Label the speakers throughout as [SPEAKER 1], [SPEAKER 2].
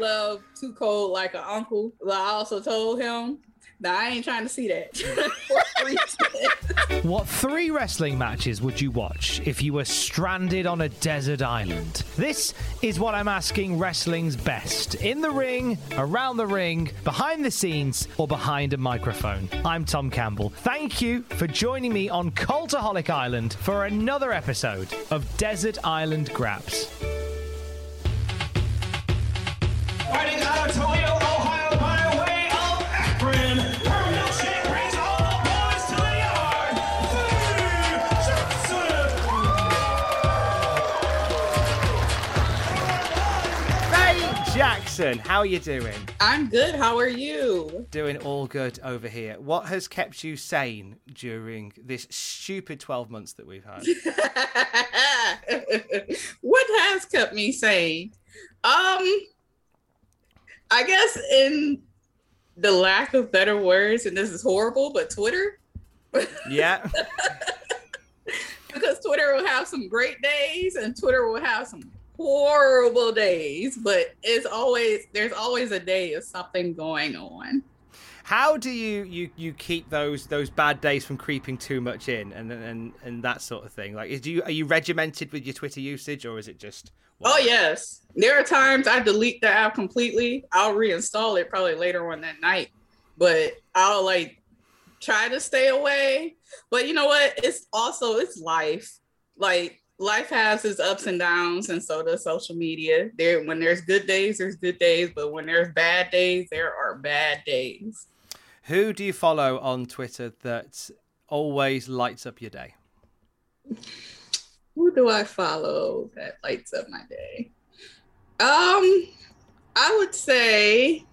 [SPEAKER 1] Love Too Cold Like an Uncle. But I also told him that I ain't trying to see that.
[SPEAKER 2] What three wrestling matches would you watch if you were stranded on a desert island? This is what I'm asking wrestling's best. In the ring, around the ring, behind the scenes, or behind a microphone. I'm Tom Campbell. Thank you for joining me on Cultaholic Island for another episode of Desert Island Graps.
[SPEAKER 3] Jackson.
[SPEAKER 4] Hey Jackson, how are you doing?
[SPEAKER 1] I'm good. How are you?
[SPEAKER 4] Doing all good over here. What has kept you sane during this stupid 12 months that we've had?
[SPEAKER 1] what has kept me sane? Um, I guess in the lack of better words, and this is horrible, but Twitter.
[SPEAKER 4] yeah.
[SPEAKER 1] because Twitter will have some great days and Twitter will have some horrible days, but it's always there's always a day of something going on.
[SPEAKER 4] How do you, you, you keep those those bad days from creeping too much in and and and that sort of thing? Like, do you are you regimented with your Twitter usage or is it just?
[SPEAKER 1] Oh yes, there are times I delete the app completely. I'll reinstall it probably later on that night, but I'll like try to stay away. But you know what? It's also it's life. Like life has its ups and downs, and so does social media. There, when there's good days, there's good days, but when there's bad days, there are bad days.
[SPEAKER 4] Who do you follow on Twitter that always lights up your day?
[SPEAKER 1] Who do I follow that lights up my day? Um, I would say,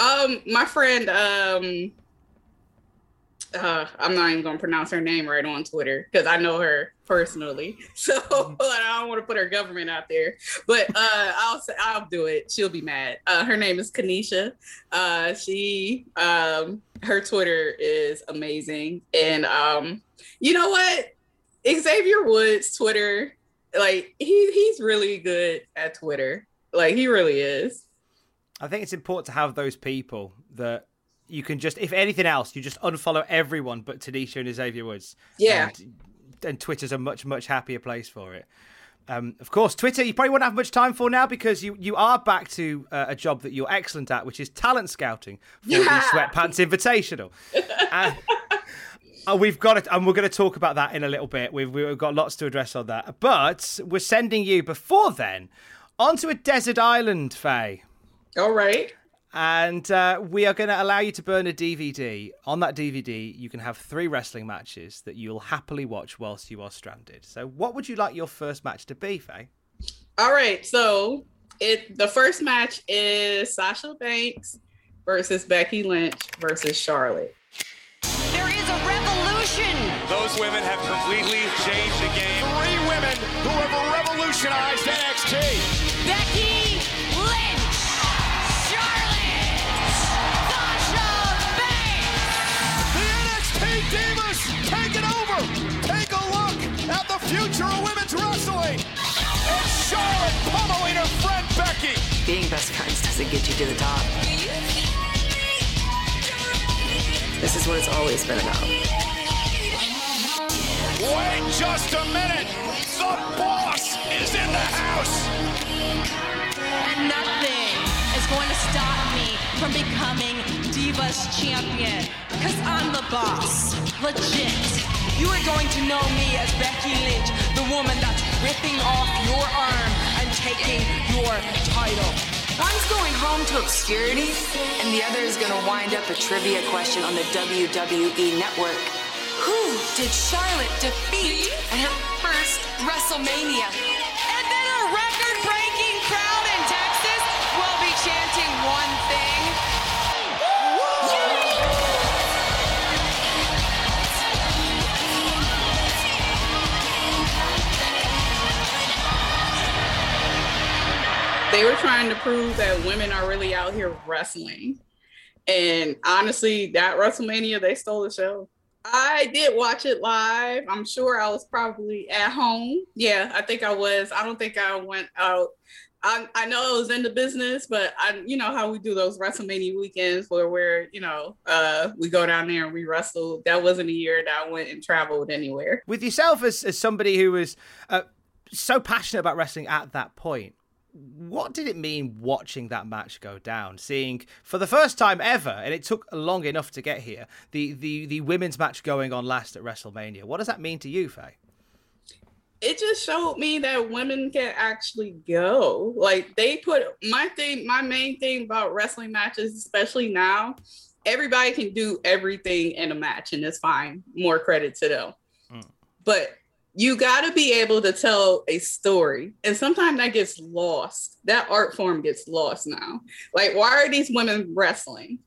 [SPEAKER 1] um, my friend, um, uh, I'm not even gonna pronounce her name right on Twitter because I know her personally. So but I don't want to put her government out there. But uh, I'll say I'll do it. She'll be mad. Uh, her name is Kanisha. Uh, she um, her Twitter is amazing, and um, you know what? Xavier Woods Twitter, like he he's really good at Twitter. Like he really is.
[SPEAKER 4] I think it's important to have those people that you can just, if anything else, you just unfollow everyone but Tanisha and Xavier Woods.
[SPEAKER 1] Yeah.
[SPEAKER 4] And, and Twitter's a much, much happier place for it. Um, of course, Twitter, you probably won't have much time for now because you, you are back to uh, a job that you're excellent at, which is talent scouting for
[SPEAKER 1] Yeah.
[SPEAKER 4] the Sweatpants Invitational. Uh, uh, we've got it, and we're going to talk about that in a little bit. We've, we've got lots to address on that. But we're sending you, before then, onto a desert island, Faye.
[SPEAKER 1] All right.
[SPEAKER 4] And uh, we are going to allow you to burn a DVD. On that DVD, you can have three wrestling matches that you'll happily watch whilst you are stranded. So, what would you like your first match to be, Faye?
[SPEAKER 1] All right. So it the first match is Sasha Banks versus Becky Lynch versus Charlotte.
[SPEAKER 5] There is a revolution.
[SPEAKER 3] Those women have completely changed the game. Three women who have revolutionized NXT.
[SPEAKER 5] Becky Lynch. Charlotte. Sasha Banks.
[SPEAKER 3] The NXT Divas taking over. Take a look at the future of women's wrestling. And Charlotte pummeling her friend Becky.
[SPEAKER 6] Being best friends doesn't get you to the top. This is what it's always been about.
[SPEAKER 3] Just a minute. The boss is in the house.
[SPEAKER 7] And nothing is going to stop me from becoming Divas champion. Cause I'm the boss. Legit. You are going to know me as Becky Lynch, the woman that's ripping off your arm and taking your title.
[SPEAKER 6] One's going home to obscurity, and the other is gonna wind up a trivia question on the WWE network. Who did Charlotte defeat at her first WrestleMania?
[SPEAKER 7] And then a record-breaking crowd in Texas will be chanting one thing.
[SPEAKER 1] they were trying to prove that women are really out here wrestling. And honestly, that WrestleMania, they stole the show. I did watch it live. I'm sure I was probably at home. Yeah, I think I was. I don't think I went out. I, I know I was in the business, but I, you know how we do those WrestleMania weekends where we're, you know, uh, we go down there and we wrestle. That wasn't a year that I went and traveled anywhere.
[SPEAKER 4] With yourself as, as somebody who was uh, so passionate about wrestling at that point, what did it mean watching that match go down? Seeing for the first time ever, and it took long enough to get here, the the the women's match going on last at WrestleMania. What does that mean to you, Faye?
[SPEAKER 1] it just showed me that women can actually go. Like they put my thing, my main thing about wrestling matches, especially now, everybody can do everything in a match and it's fine. More credit to them. Hmm. But you got to be able to tell a story. And sometimes that gets lost. That art form gets lost now. Like, why are these women wrestling?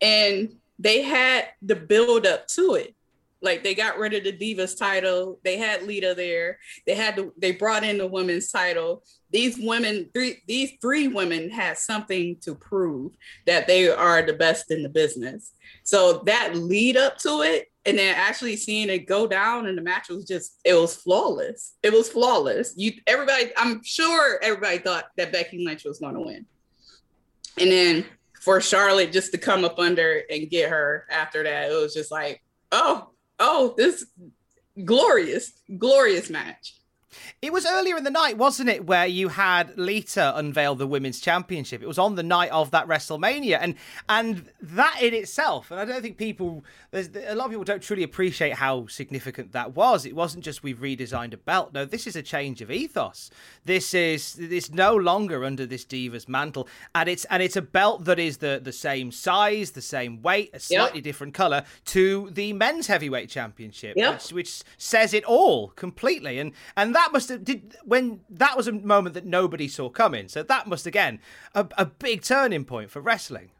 [SPEAKER 1] And they had the build up to it. Like they got rid of the Divas title. They had Lita there. They had the, they brought in the women's title. These women, three these three women had something to prove that they are the best in the business. So that lead up to it, and then actually seeing it go down, and the match was just it was flawless. It was flawless. You everybody, I'm sure everybody thought that Becky Lynch was going to win, and then for Charlotte just to come up under and get her after that, it was just like, oh, oh, this glorious, glorious match.
[SPEAKER 4] It was earlier in the night, wasn't it, where you had Lita unveil the women's championship? It was on the night of that WrestleMania, and and that in itself, and I don't think people, there's a lot of people don't truly appreciate how significant that was. It wasn't just we've redesigned a belt. No, this is a change of ethos. This is it's no longer under this Divas mantle, and it's and it's a belt that is the the same size, the same weight, a slightly different color to the men's heavyweight championship,
[SPEAKER 1] Yep.
[SPEAKER 4] which which says it all completely. And and that must have did when that was a moment that nobody saw coming. So that must again a, a big turning point for wrestling.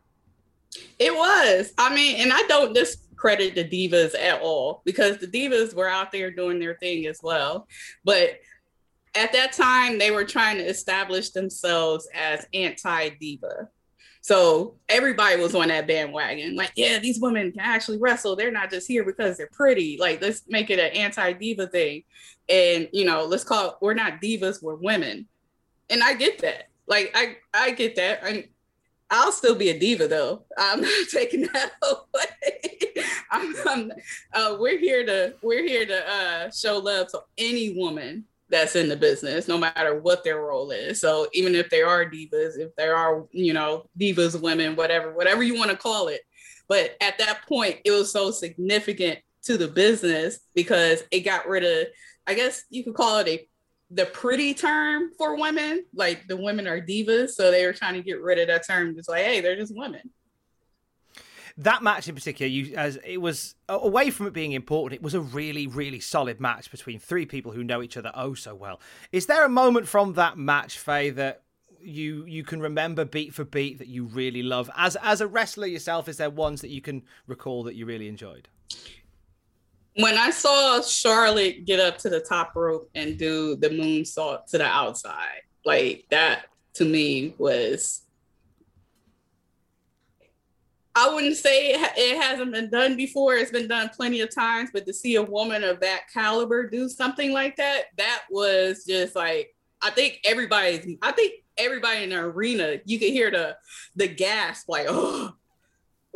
[SPEAKER 1] It was. I mean, and I don't discredit the divas at all because the divas were out there doing their thing as well. But at that time, they were trying to establish themselves as anti diva. So everybody was on that bandwagon. Like, yeah, these women can actually wrestle. They're not just here because they're pretty. Like, let's make it an anti diva thing. And, you know, let's call it, we're not divas, we're women. And I get that. Like, I, I get that. And I'll still be a diva though. I'm not taking that away. I'm, I'm, uh, we're here to we're here to uh, show love to any woman that's in the business, no matter what their role is. So even if they are divas, if there are you know divas, women, whatever, whatever you want to call it. But at that point, it was so significant to the business because it got rid of, I guess you could call it a the pretty term for women, like the women are divas. So they were trying to get rid of that term, just like, hey, they're just women.
[SPEAKER 4] That match in particular, you as it was away from it being important, it was a really, really solid match between three people who know each other oh so well. Is there a moment from that match, Faye, that you you can remember beat for beat that you really love as as a wrestler yourself? Is there ones that you can recall that you really enjoyed?
[SPEAKER 1] When I saw Charlotte get up to the top rope and do the moonsault to the outside, like that to me was I wouldn't say it, hasn't been done before. It's been done plenty of times, but to see a woman of that caliber do something like that, that was just like I think everybody's. I think everybody in the arena, you could hear the the gasp, like oh,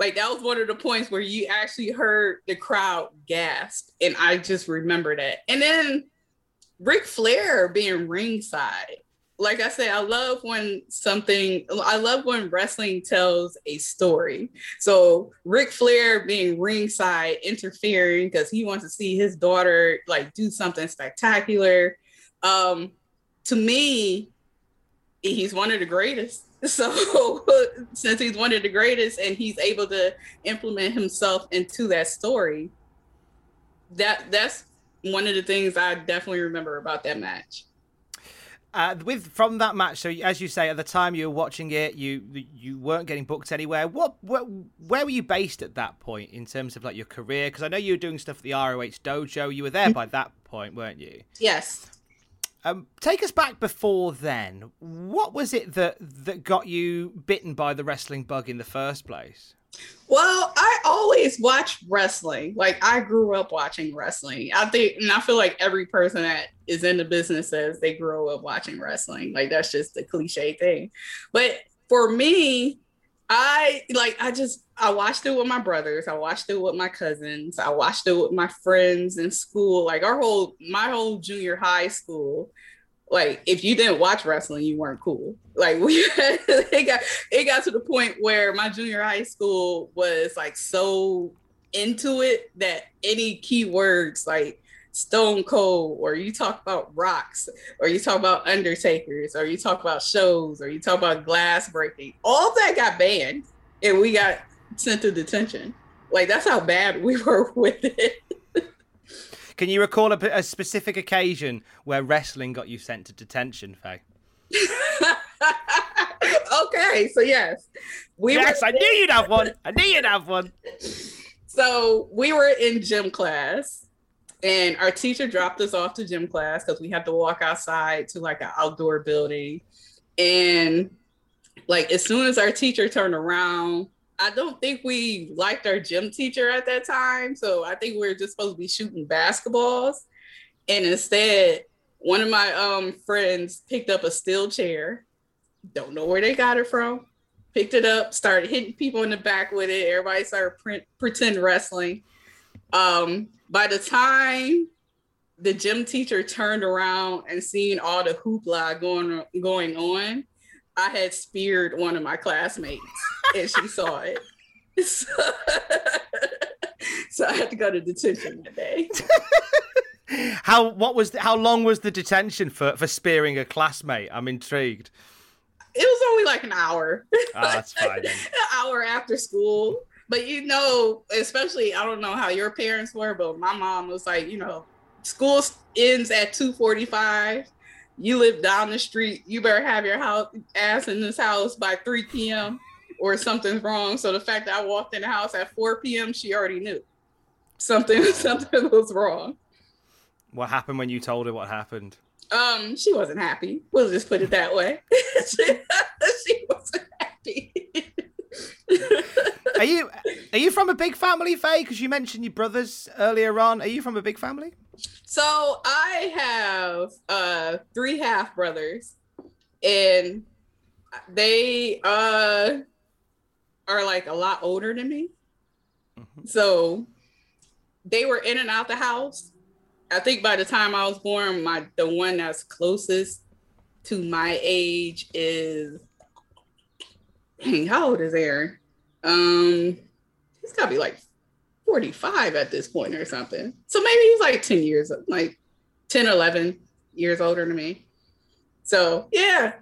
[SPEAKER 1] Like that was one of the points where you actually heard the crowd gasp, and I just remember that. And then Ric Flair being ringside. Like I said, I love when something. I love when wrestling tells a story. So Ric Flair being ringside, interfering because he wants to see his daughter like do something spectacular. Um, to me, he's one of the greatest. So since he's one of the greatest and he's able to implement himself into that story, that that's one of the things I definitely remember about that match.
[SPEAKER 4] Uh, with from that match, so as you say, at the time you were watching it, you you weren't getting booked anywhere. What, what where were you based at that point in terms of like your career? Because I know you were doing stuff at the ROH dojo. You were there by that point, weren't you?
[SPEAKER 1] Yes.
[SPEAKER 4] Um, take us back before then. What was it that that got you bitten by the wrestling bug in the first place?
[SPEAKER 1] Well, I always watch wrestling. Like I grew up watching wrestling. I think, and I feel like every person that is in the business says they grew up watching wrestling. Like that's just the cliche thing. But for me, I like I just I watched it with my brothers. I watched it with my cousins. I watched it with my friends in school. Like our whole my whole junior high school. Like if you didn't watch wrestling, you weren't cool. Like we it got it got to the point where my junior high school was like so into it that any keywords like Stone Cold, or you talk about rocks, or you talk about Undertakers, or you talk about shows, or you talk about glass breaking. All that got banned, and we got sent to detention. Like that's how bad we were with it.
[SPEAKER 4] Can you recall a, a specific occasion where wrestling got you sent to detention, Faye?
[SPEAKER 1] okay, so yes, we
[SPEAKER 4] yes,
[SPEAKER 1] were-
[SPEAKER 4] I knew you'd have one. I knew you'd have one.
[SPEAKER 1] So we were in gym class, and our teacher dropped us off to gym class because we had to walk outside to like an outdoor building. And like as soon as our teacher turned around, I don't think we liked our gym teacher at that time. So I think we were just supposed to be shooting basketballs. And instead, one of my um friends picked up a steel chair. Don't know where they got it from. Picked it up, started hitting people in the back with it. Everybody started pre- pretend wrestling. Um, by the time the gym teacher turned around and seen all the hoopla going going on, I had speared one of my classmates, and she saw it. So, so I had to go to detention that day.
[SPEAKER 4] How what was the, how long was the detention for for spearing a classmate? I'm intrigued.
[SPEAKER 1] It was only like an hour.
[SPEAKER 4] Ah, that's fine.
[SPEAKER 1] An hour after school. But you know, especially I don't know how your parents were, but my mom was like, you know, school ends at 2:45. You live down the street. You better have your house ass in this house by 3 p.m. or something's wrong. So the fact that I walked in the house at 4 p.m., she already knew something something was wrong.
[SPEAKER 4] What happened when you told her what happened?
[SPEAKER 1] Um, she wasn't happy. We'll just put it that way. she, she wasn't happy.
[SPEAKER 4] Are you are you from a big family, Faye? Because you mentioned your brothers earlier on. Are you from a big family?
[SPEAKER 1] So I have uh three half brothers and they uh are like a lot older than me. So they were in and out the house. I think by the time I was born, my the one that's closest to my age is dang, how old is Aaron? Um he's gotta be like 45 at this point or something. So maybe he's like 10 years, like 10, 11 years older than me. So yeah.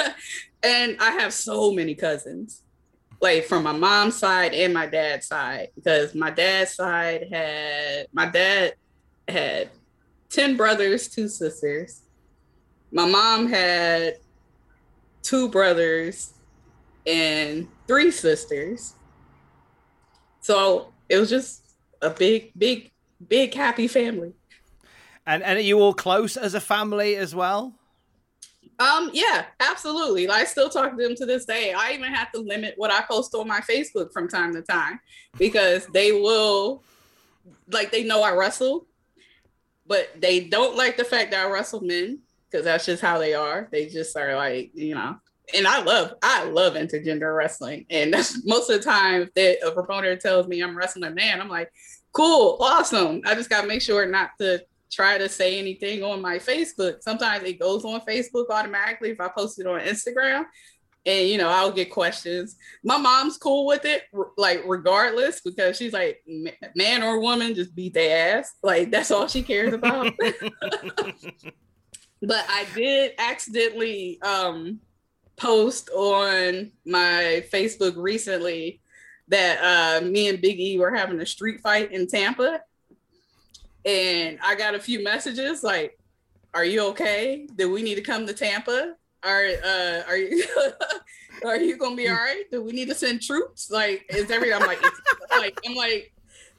[SPEAKER 1] and I have so many cousins, like from my mom's side and my dad's side, because my dad's side had, my dad had 10 brothers, two sisters. My mom had two brothers and three sisters. So it was just a big, big, big happy family.
[SPEAKER 4] And and are you all close as a family as well?
[SPEAKER 1] Um, yeah, absolutely. I still talk to them to this day. I even have to limit what I post on my Facebook from time to time because they will like they know I wrestle, but they don't like the fact that I wrestle men because that's just how they are. They just are like, you know. And I love I love intergender wrestling, and that's most of the time that a promoter tells me I'm wrestling a man, I'm like, cool, awesome. I just gotta make sure not to try to say anything on my Facebook. Sometimes it goes on Facebook automatically if I post it on Instagram. And you know, I'll get questions. My mom's cool with it, like regardless, because she's like, man or woman, just beat their ass. Like that's all she cares about. but I did accidentally um, post on my Facebook recently that uh, me and Big E were having a street fight in Tampa, and I got a few messages like, "Are you okay? Do we need to come to Tampa? Are uh, are you are you gonna be all right? Do we need to send troops? Like, is every I'm like, like I'm like,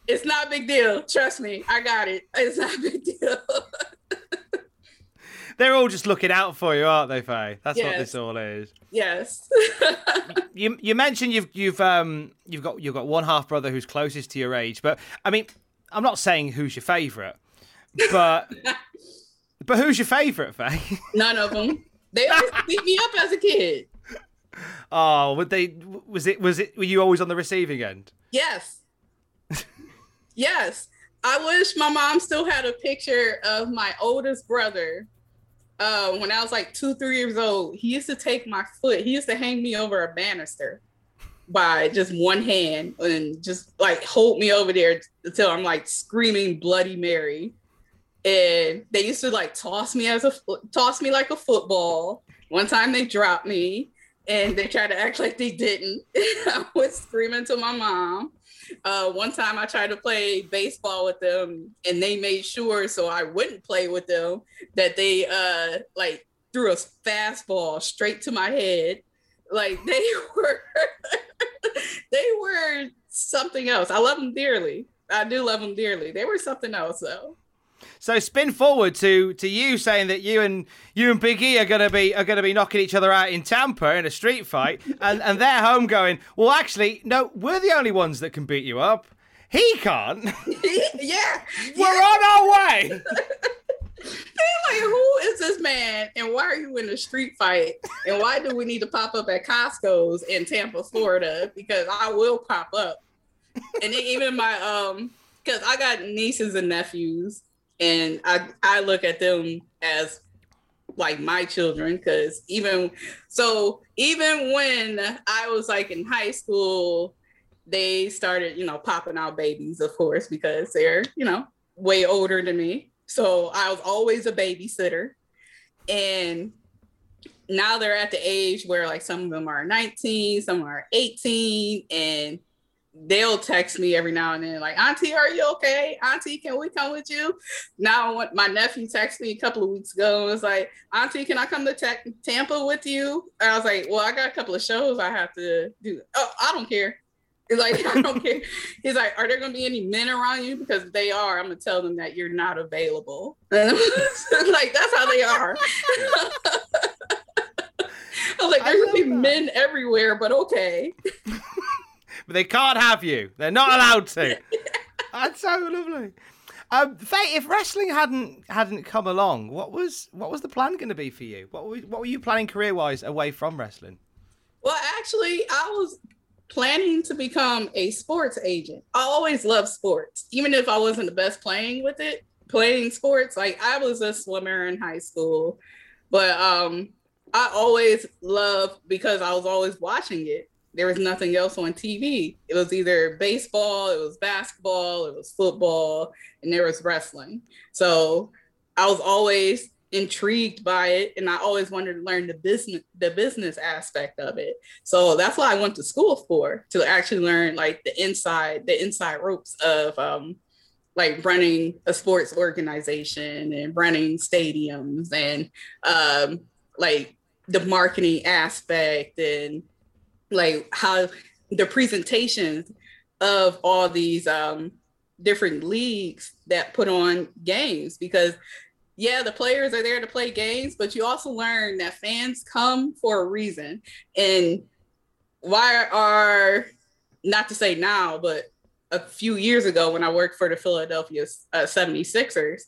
[SPEAKER 1] it's not a big deal. Trust me, I got it. It's not a big deal."
[SPEAKER 4] They're all just looking out for you, aren't they, Faye? That's what this all is.
[SPEAKER 1] yes.
[SPEAKER 4] You you mentioned you've you've um you've got you've got one half brother who's closest to your age, but I mean, I'm not saying who's your favourite, but but who's your favourite, Faye?
[SPEAKER 1] None of them. They always beat me up as a kid.
[SPEAKER 4] Oh, would they? Was it? Was it? Were you always on the receiving end?
[SPEAKER 1] Yes. yes. I wish my mom still had a picture of my oldest brother. Uh, when I was like two, three years old, he used to take my foot. He used to hang me over a banister by just one hand and just like hold me over there until I'm like screaming Bloody Mary. And they used to like toss me as a toss me like a football. One time they dropped me and they tried to act like they didn't. I was screaming to my mom. Uh, one time I tried to play baseball with them and they made sure so I wouldn't play with them that they uh like threw a fastball straight to my head. Like they were they were something else. I love them dearly. I do love them dearly. They were something else though.
[SPEAKER 4] So spin forward to to you saying that you and you and Big E are gonna be are gonna be knocking each other out in Tampa in a street fight, and and they're home going, well, actually, no, we're the only ones that can beat you up. He can't.
[SPEAKER 1] yeah.
[SPEAKER 4] We're on our way.
[SPEAKER 1] Like, who is this man? And why are you in a street fight? And why do we need to pop up at Costco's in Tampa, Florida? Because I will pop up. And then even my um, because I got nieces and nephews, and I I look at them as like my children because even so even when I was like in high school, they started you know popping out babies, of course, because they're you know way older than me. So I was always a babysitter. And now they're at the age where like some of them are 19, some are 18, and they'll text me every now and then, like, Auntie, are you okay? Auntie, can we come with you? Now what my nephew texted me a couple of weeks ago and was like, Auntie, can I come to Ta- Tampa with you? And I was like, Well, I got a couple of shows I have to do. Oh, I don't care. He's like, I don't care. He's like, Are there gonna be any men around you? Because if they are, I'm gonna tell them that you're not available. like that's how they are. I was like, there's gonna be men everywhere, but okay.
[SPEAKER 4] but they can't have you. They're not allowed to. That's so lovely. Um, Faye, if wrestling hadn't hadn't come along, what was what was the plan going to be for you? What were, what were you planning career wise away from wrestling?
[SPEAKER 1] Well, actually, I was planning to become a sports agent. I always loved sports, even if I wasn't the best playing with it. Playing sports, like I was a swimmer in high school, but um, I always loved because I was always watching it. There was nothing else on TV. It was either baseball, it was basketball, it was football, and there was wrestling. So I was always intrigued by it and I always wanted to learn the business the business aspect of it. So that's what I went to school for to actually learn like the inside the inside ropes of um like running a sports organization and running stadiums and um like the marketing aspect and like how the presentations of all these um different leagues that put on games because yeah, the players are there to play games, but you also learn that fans come for a reason. And why are, not to say now, but a few years ago when I worked for the Philadelphia uh, 76ers,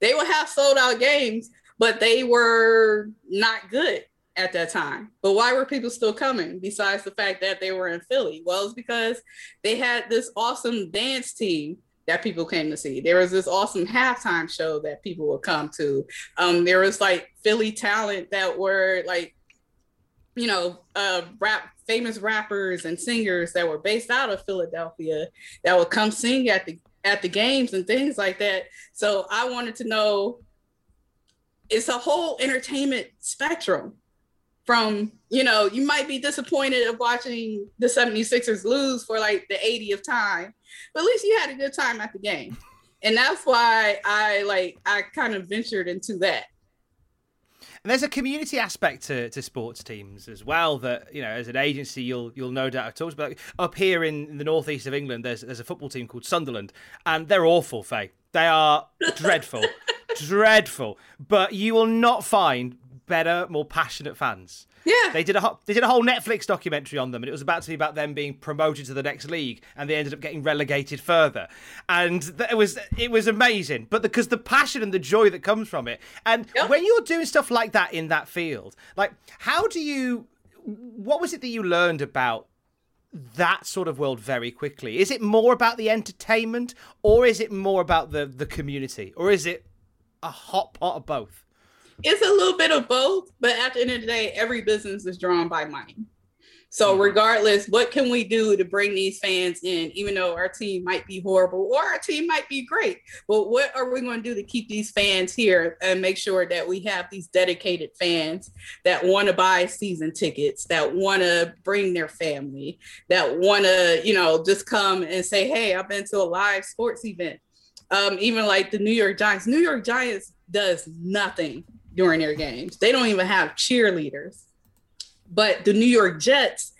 [SPEAKER 1] they would have sold out games, but they were not good at that time. But why were people still coming besides the fact that they were in Philly? Well, it's because they had this awesome dance team that people came to see. There was this awesome halftime show that people would come to. Um, there was like Philly talent that were like, you know, uh, rap famous rappers and singers that were based out of Philadelphia that would come sing at the at the games and things like that. So I wanted to know it's a whole entertainment spectrum from you know you might be disappointed of watching the 76ers lose for like the 80th time but at least you had a good time at the game and that's why i like i kind of ventured into that
[SPEAKER 4] And there's a community aspect to, to sports teams as well that you know as an agency you'll you'll no doubt have talked about. Up here in the northeast of England, there's there's a football team called Sunderland, and they're awful. Faye, they are dreadful, dreadful. But you will not find better, more passionate fans.
[SPEAKER 1] Yeah,
[SPEAKER 4] they did a ho- they did a whole Netflix documentary on them, and it was about to be about them being promoted to the next league, and they ended up getting relegated further. And th- it was it was amazing, but because the passion and the joy that comes from it, and when you're doing stuff like that in that field, like how do you? What was it that you learned about that sort of world very quickly? Is it more about the entertainment, or is it more about the the community, or is it a hot pot of both?
[SPEAKER 1] It's a little bit of both but at the end of the day every business is drawn by money. So regardless what can we do to bring these fans in even though our team might be horrible or our team might be great but what are we going to do to keep these fans here and make sure that we have these dedicated fans that want to buy season tickets that want to bring their family that want to you know just come and say hey i've been to a live sports event. Um, even like the new york giants. New york giants does nothing during their games. They don't even have cheerleaders. But the New York Jets,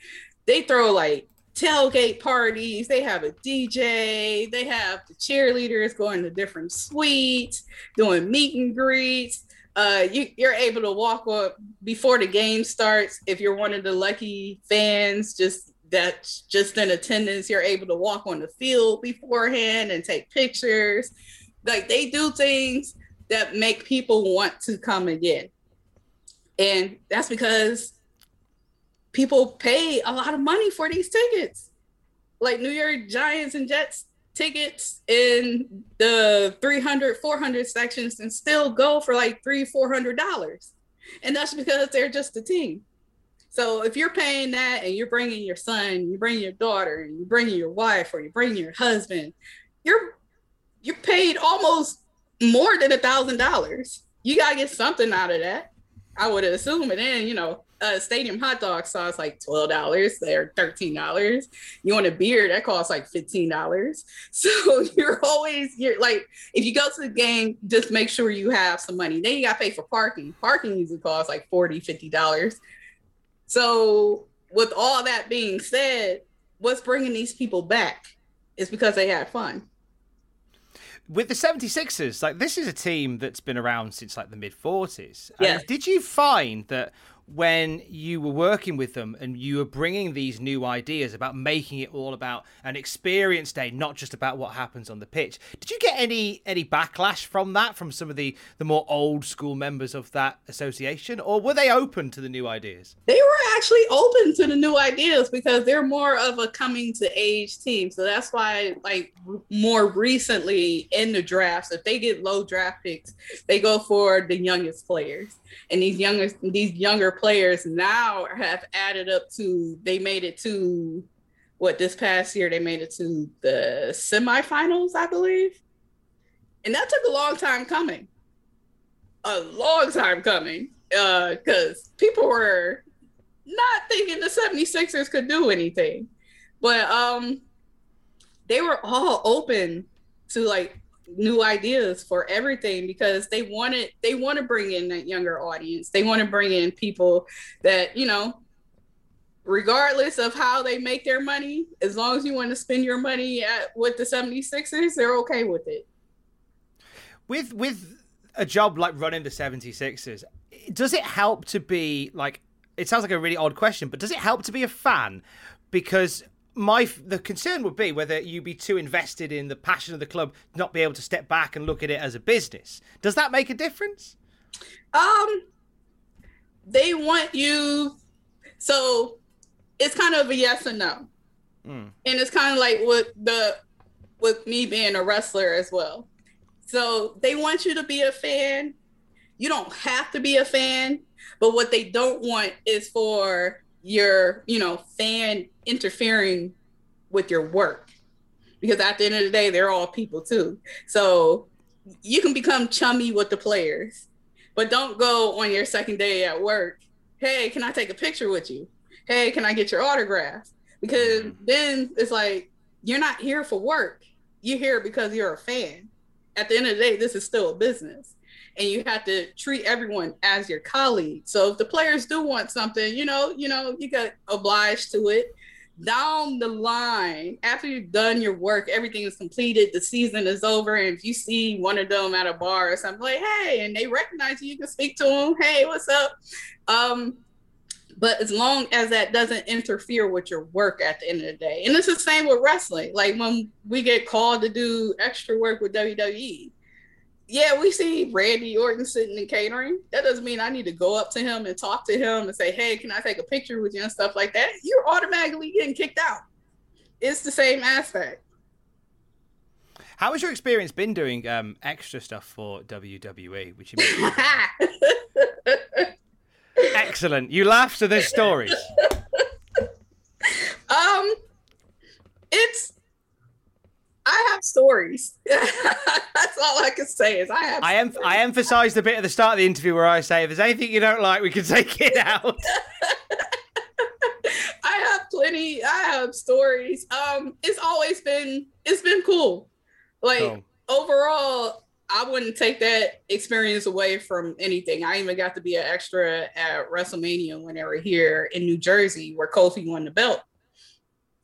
[SPEAKER 1] they throw like tailgate parties. They have a DJ. They have the cheerleaders going to different suites, doing meet and greets. Uh, you, you're able to walk up before the game starts. If you're one of the lucky fans, just that's just in attendance, you're able to walk on the field beforehand and take pictures. Like they do things that make people want to come again. And that's because people pay a lot of money for these tickets. Like New York Giants and Jets tickets in the 300, 400 sections and still go for like three, four hundred dollars. And that's because they're just a team. So if you're paying that and you're bringing your son, you bring your daughter, and you bring your wife, or you bring your husband, you're you're paid almost more than a thousand dollars. You gotta get something out of that. I would assume. And then, you know, a stadium hot dog sauce like twelve dollars. They're thirteen dollars. You want a beer that costs like fifteen dollars. So you're always you're like if you go to the game, just make sure you have some money. Then you got to pay for parking. Parking usually costs like 40 50 dollars. So with all that being said, what's bringing these people back is because they had fun
[SPEAKER 4] with the 76ers like this is a team that's been around since like the mid 40s
[SPEAKER 1] Yes.
[SPEAKER 4] did you find that when you were working with them and you were bringing these new ideas about making it all about an experience day not just about what happens on the pitch did you get any any backlash from that from some of the the more old school members of that association or were they open to the new ideas
[SPEAKER 1] they were actually open to the new ideas because they're more of a coming to age team. So that's why, like, more recently in the drafts, if they get low draft picks, they go for the youngest players. And these youngest, these younger players now have added up to. They made it to what this past year they made it to the semifinals, I believe. And that took a long time coming. A long time coming. Uh, because people were not thinking the 76ers could do anything. But um they were all open to like new ideas for everything because they wanted they want to bring in that younger audience. They want to bring in people that, you know, regardless of how they make their money, as long as you want to spend your money at with the 76ers, they're okay with it.
[SPEAKER 4] with with a job like running the 76ers does it help to be like it sounds like a really odd question but does it help to be a fan because my the concern would be whether you be too invested in the passion of the club not be able to step back and look at it as a business does that make a difference
[SPEAKER 1] Um they want you. So it's kind of a yes and no,
[SPEAKER 4] Mm.
[SPEAKER 1] and it's kind of like with the with me being a wrestler as well. So they want you to be a fan. You don't have to be a fan, but what they don't want is for your, you know, fan interfering with your work. Because at the end of the day, they're all people too. So you can become chummy with the players, but don't go on your second day at work. Hey, can I take a picture with you? Hey, can I get your autograph? Because mm-hmm. then it's like you're not here for work. You're here because you're a fan. At the end of the day, this is still a business. And you have to treat everyone as your colleague. So if the players do want something, you know, you know, you got obliged to it. Down the line, after you've done your work, everything is completed, the season is over, and if you see one of them at a bar or something, like, hey, and they recognize you, you can speak to them, hey, what's up? Um, but as long as that doesn't interfere with your work at the end of the day and it's the same with wrestling like when we get called to do extra work with wwe yeah we see randy orton sitting in catering that doesn't mean i need to go up to him and talk to him and say hey can i take a picture with you and stuff like that you're automatically getting kicked out it's the same aspect
[SPEAKER 4] How has your experience been doing um, extra stuff for WWE? Which you? Excellent. You laugh, so there's stories.
[SPEAKER 1] um it's i have stories that's all i can say is i have
[SPEAKER 4] I em- I emphasised a bit at the start of the interview where I say, if there's anything you don't like, we can take it out.
[SPEAKER 1] I have plenty. I have stories. Um, it's always been it's been cool. Like overall, I wouldn't take that experience away from anything. I even got to be an extra at WrestleMania when they were here in New Jersey, where Kofi won the belt.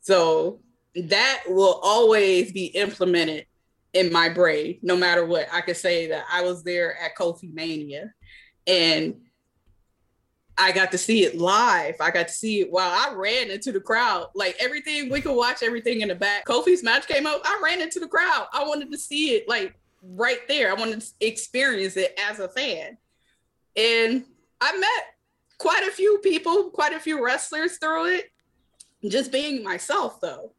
[SPEAKER 1] So that will always be implemented in my brain, no matter what. I could say that I was there at Kofi Mania, and I got to see it live. I got to see it while I ran into the crowd. Like everything, we could watch everything in the back. Kofi's match came up. I ran into the crowd. I wanted to see it like right there. I wanted to experience it as a fan. And I met quite a few people, quite a few wrestlers through it. Just being myself though.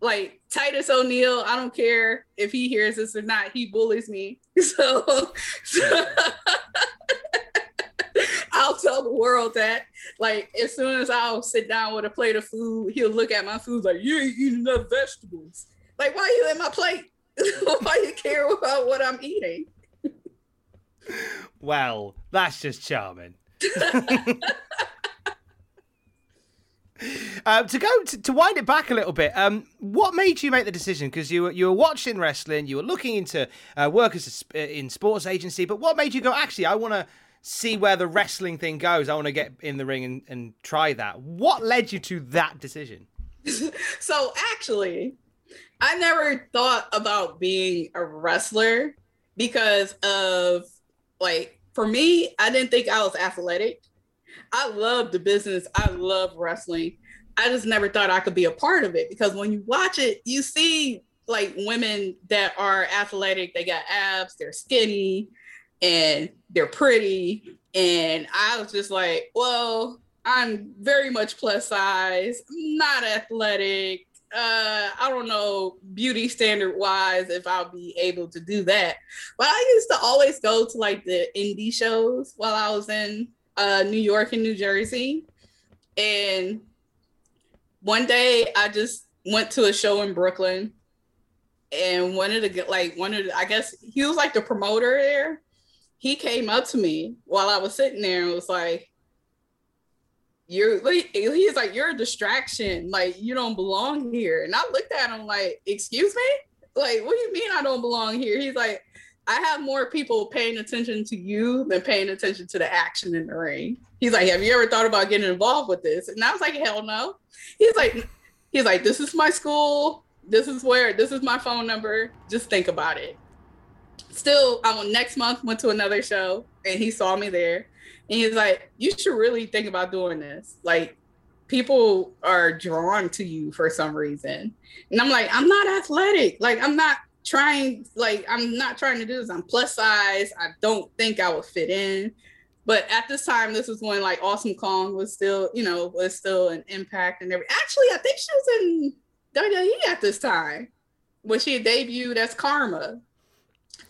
[SPEAKER 1] Like Titus O'Neil, I don't care if he hears this or not, he bullies me. So, I'll tell the world that. Like as soon as I'll sit down with a plate of food, he'll look at my food like, "You ain't eating enough vegetables." Like, why you in my plate? why you care about what I'm eating?
[SPEAKER 4] well, that's just charming. Um, to go to, to wind it back a little bit, um, what made you make the decision? Because you were you were watching wrestling, you were looking into uh, work as a, uh, in sports agency, but what made you go? Actually, I want to see where the wrestling thing goes. I want to get in the ring and, and try that. What led you to that decision?
[SPEAKER 1] so actually, I never thought about being a wrestler because of like for me, I didn't think I was athletic. I love the business. I love wrestling. I just never thought I could be a part of it because when you watch it, you see like women that are athletic, they got abs, they're skinny, and they're pretty. And I was just like, well, I'm very much plus size, not athletic. Uh, I don't know beauty standard wise if I'll be able to do that. But I used to always go to like the indie shows while I was in uh, New York and New Jersey. And one day I just went to a show in Brooklyn and one of the, like one of the, I guess he was like the promoter there. He came up to me while I was sitting there and was like, you're he's like you're a distraction like you don't belong here and i looked at him like excuse me like what do you mean i don't belong here he's like i have more people paying attention to you than paying attention to the action in the ring. He's like have you ever thought about getting involved with this? And i was like hell no. He's like he's like this is my school. This is where this is my phone number. Just think about it. Still i went next month went to another show and he saw me there. And he's like, you should really think about doing this. Like, people are drawn to you for some reason. And I'm like, I'm not athletic. Like, I'm not trying, like, I'm not trying to do this. I'm plus size. I don't think I would fit in. But at this time, this was when like Awesome Kong was still, you know, was still an impact and everything. Actually, I think she was in WWE at this time when she debuted as Karma.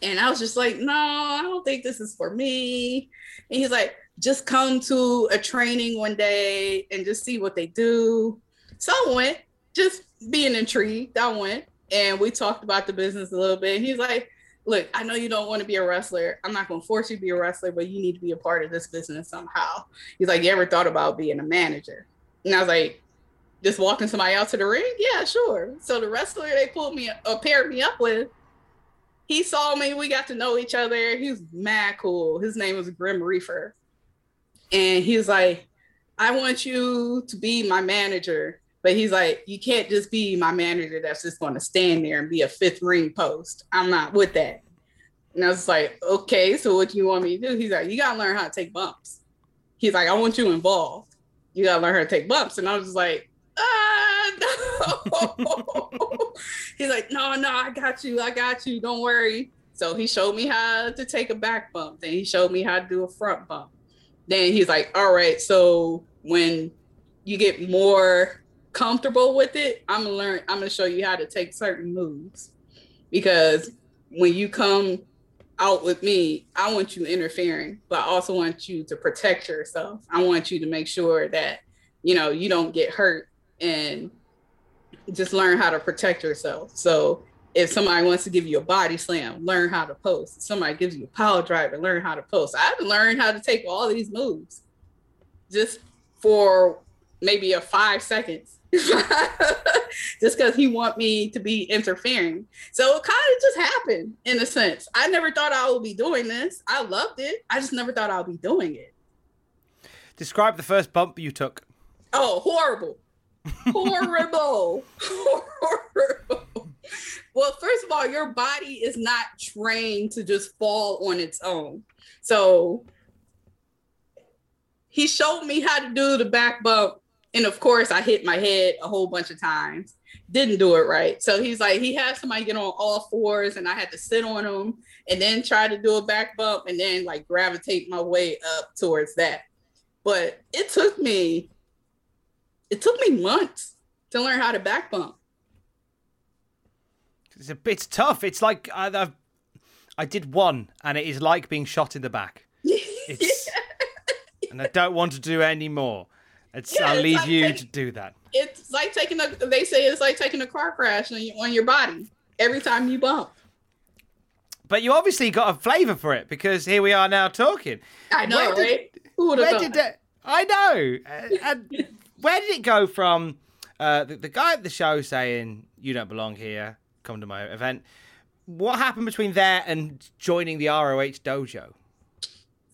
[SPEAKER 1] And I was just like, no, I don't think this is for me. And he's like, just come to a training one day and just see what they do. So I went, just being intrigued. I went and we talked about the business a little bit. He's like, look, I know you don't want to be a wrestler. I'm not going to force you to be a wrestler, but you need to be a part of this business somehow. He's like, you ever thought about being a manager? And I was like, just walking somebody out to the ring? Yeah, sure. So the wrestler they pulled me or paired me up with, he saw me. We got to know each other. He was mad cool. His name was Grim Reefer. And he was like, I want you to be my manager. But he's like, you can't just be my manager that's just going to stand there and be a fifth ring post. I'm not with that. And I was like, okay, so what do you want me to do? He's like, you got to learn how to take bumps. He's like, I want you involved. You got to learn how to take bumps. And I was just like, ah, no. He's like, no, no, I got you. I got you. Don't worry. So he showed me how to take a back bump. Then he showed me how to do a front bump. Then he's like, all right, so when you get more comfortable with it, I'm gonna learn, I'm gonna show you how to take certain moves. Because when you come out with me, I want you interfering, but I also want you to protect yourself. I want you to make sure that you know you don't get hurt and just learn how to protect yourself. So if somebody wants to give you a body slam, learn how to post. If somebody gives you a power driver, learn how to post. I've to learn how to take all these moves just for maybe a five seconds. just because he want me to be interfering. So it kind of just happened in a sense. I never thought I would be doing this. I loved it. I just never thought I would be doing it.
[SPEAKER 4] Describe the first bump you took.
[SPEAKER 1] Oh, horrible. Horrible. horrible. Well, first of all, your body is not trained to just fall on its own. So he showed me how to do the back bump. And of course, I hit my head a whole bunch of times. Didn't do it right. So he's like, he had somebody get on all fours, and I had to sit on him and then try to do a back bump and then like gravitate my way up towards that. But it took me, it took me months to learn how to back bump.
[SPEAKER 4] It's a bit tough. It's like I, I've, I did one, and it is like being shot in the back. It's, and I don't want to do any more. It's,
[SPEAKER 1] Yeah,
[SPEAKER 4] I'll
[SPEAKER 1] it's
[SPEAKER 4] leave
[SPEAKER 1] like
[SPEAKER 4] you
[SPEAKER 1] take-
[SPEAKER 4] to do that.
[SPEAKER 1] It's like taking a, they say it's like taking a car crash on, your- on your body every time you bump.
[SPEAKER 4] But you obviously got a flavour for it because here we are now talking.
[SPEAKER 1] I know,
[SPEAKER 4] Where did-
[SPEAKER 1] right? Who would have
[SPEAKER 4] Where did that? I know. Uh, and where did it go from uh, the, the guy at the show saying you don't belong here, come to my event? What happened between there and joining the ROH dojo?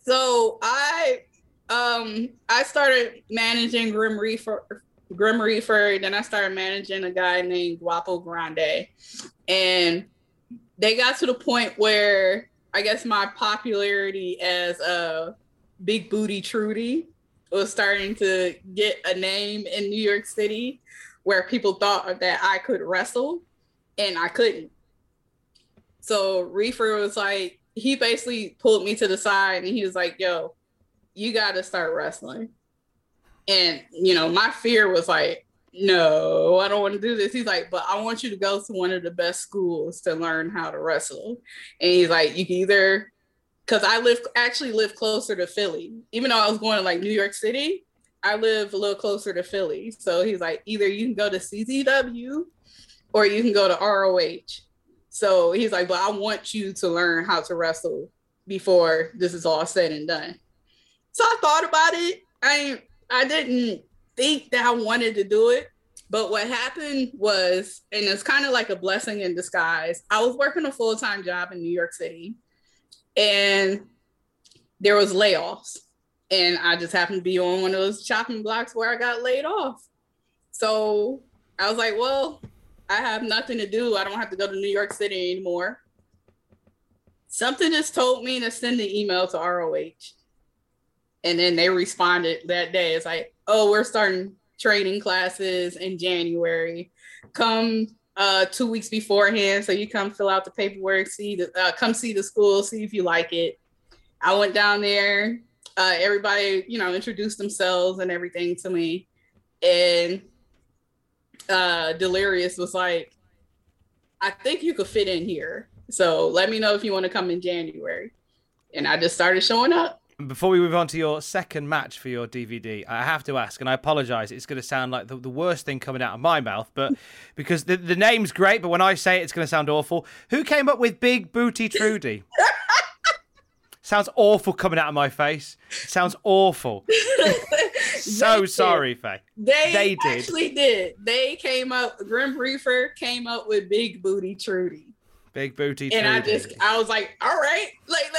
[SPEAKER 1] So I um I started managing Grim Reefer Grim Reefer, then I started managing a guy named Guapo Grande. And they got to the point where I guess my popularity as a big booty Trudy was starting to get a name in New York City where people thought that I could wrestle and I couldn't. So Reefer was like, he basically pulled me to the side and he was like, yo, you got to start wrestling. And, you know, my fear was like, no, I don't want to do this. He's like, but I want you to go to one of the best schools to learn how to wrestle. And he's like, you can either, because I live, actually live closer to Philly. Even though I was going to like New York City, I live a little closer to Philly. So he's like, either you can go to CZW or you can go to ROH. So he's like, but I want you to learn how to wrestle before this is all said and done. So I thought about it. I I didn't think that I wanted to do it. But what happened was, and it's kind of like a blessing in disguise. I was working a full-time job in New York City and there was layoffs. And I just happened to be on one of those chopping blocks where I got laid off. So I was like, well, I have nothing to do. I don't have to go to New York City anymore. Something just told me to send an email to ROH. And then they responded that day. It's like, oh, we're starting training classes in January. Come uh, two weeks beforehand. So you come fill out the paperwork, see the uh, come see the school, see if you like it. I went down there uh, everybody, you know, introduced themselves and everything to me. And uh, Delirious was like, I think you could fit in here. So let me know if you want to come in January. And I just started showing up.
[SPEAKER 4] Before we move on to your second match for your DVD, I have to ask, and I apologise, it's going to sound like the, the worst thing coming out of my mouth, but because the, the name's great, but when I say it, it's going to sound awful. Who came up with Big Booty Trudy? sounds awful coming out of my face. Sounds awful. so sorry, Faye.
[SPEAKER 1] They,
[SPEAKER 4] They did.
[SPEAKER 1] actually did. They came up, Grim Reefer came up with Big Booty Trudy.
[SPEAKER 4] Big Booty Trudy.
[SPEAKER 1] and I just I was like, all right, like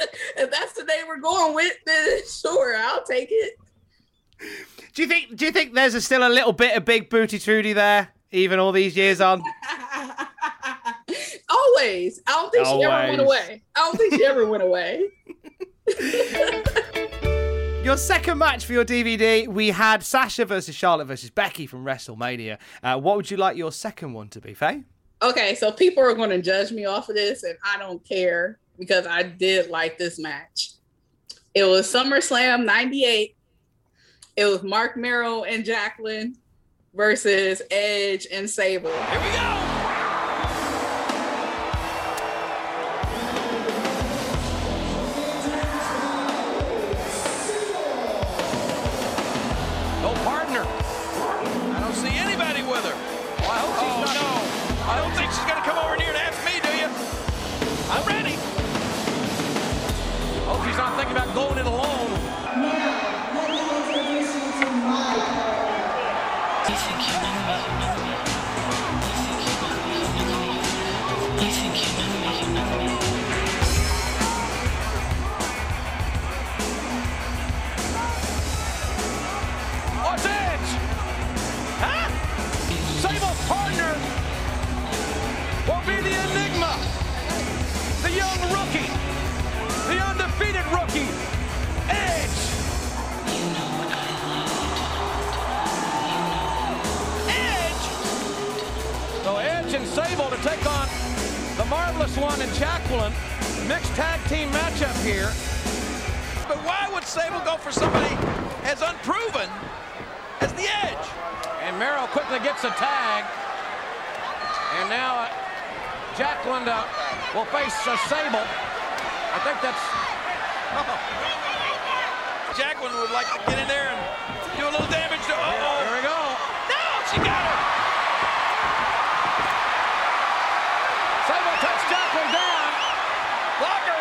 [SPEAKER 1] if that's the name we're going with, then sure, I'll take it.
[SPEAKER 4] Do you think? Do you think there's a, still a little bit of Big Booty Trudy there, even all these years on?
[SPEAKER 1] Always. I don't think she ever went away. I don't think she ever went away.
[SPEAKER 4] Your second match for your DVD, we had Sasha versus Charlotte versus Becky from WrestleMania. Uh, what would you like your second one to be, Faye?
[SPEAKER 1] Okay, so people are going to judge me off of this, and I don't care because I did like this match. It was SummerSlam 98. It was Mark Mero and Jacqueline versus Edge and Sable. Here we go.
[SPEAKER 8] The one and Jacqueline. Mixed tag team matchup here. But why would Sable go for somebody as unproven as the Edge? And Mero quickly gets a tag. And now uh, Jacqueline uh, will face uh, Sable. I think that's. Jacqueline would like to get in there and do a little damage to. Uh-oh. Here we go. No, she got her. Sable takes Jacqueline down. Blocker.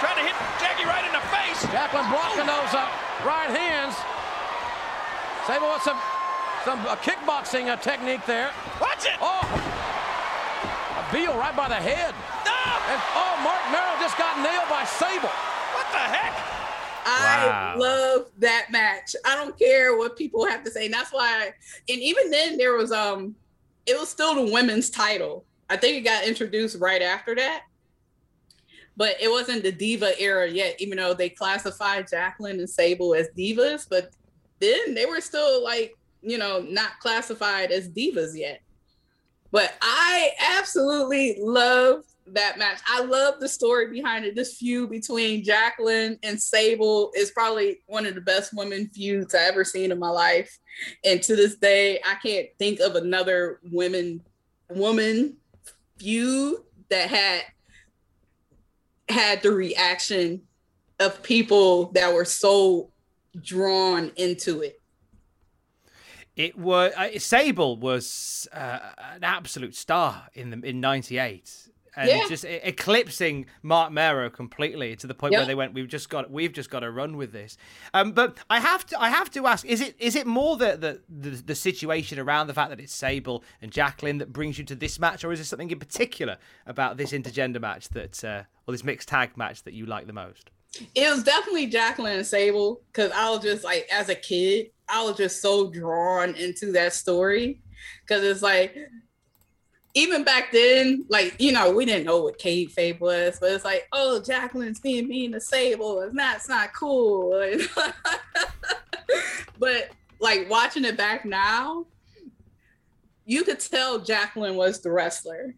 [SPEAKER 8] Trying to hit Jackie right in the face. Jacqueline blocking those uh, right hands. Sable with some some uh, kickboxing uh, technique there. Watch it! Oh! A Beal right by the head. No! And, oh, Mark Mero just got nailed by Sable. What the heck?
[SPEAKER 1] I
[SPEAKER 8] Wow.
[SPEAKER 1] love that match. I don't care what people have to say. And that's why, and even then there was um, it was still the women's title. I think it got introduced right after that, but it wasn't the diva era yet. Even though they classified Jacqueline and Sable as divas, but then they were still like you know not classified as divas yet. But I absolutely love that match. I love the story behind it. This feud between Jacqueline and Sable is probably one of the best women feuds I ever seen in my life. And to this day, I can't think of another women woman feud that had had the reaction of people that were so drawn into it.
[SPEAKER 4] It was uh, Sable was uh, an absolute star in the in '98, and
[SPEAKER 1] Yeah.
[SPEAKER 4] just eclipsing Mark Mero completely to the point where they went, "We've just got we've just got to run with this." Um, but I have to I have to ask: Is it is it more the, the the the situation around the fact that it's Sable and Jacqueline that brings you to this match, or is there something in particular about this intergender match that uh, or this mixed tag match that you like the most?
[SPEAKER 1] It was definitely Jacqueline and Sable because I was just like, as a kid, I was just so drawn into that story because it's like, even back then, like you know, we didn't know what kayfabe was, but it's like, oh, Jacqueline's being mean to Sable, it's not, it's not cool. but like watching it back now, you could tell Jacqueline was the wrestler.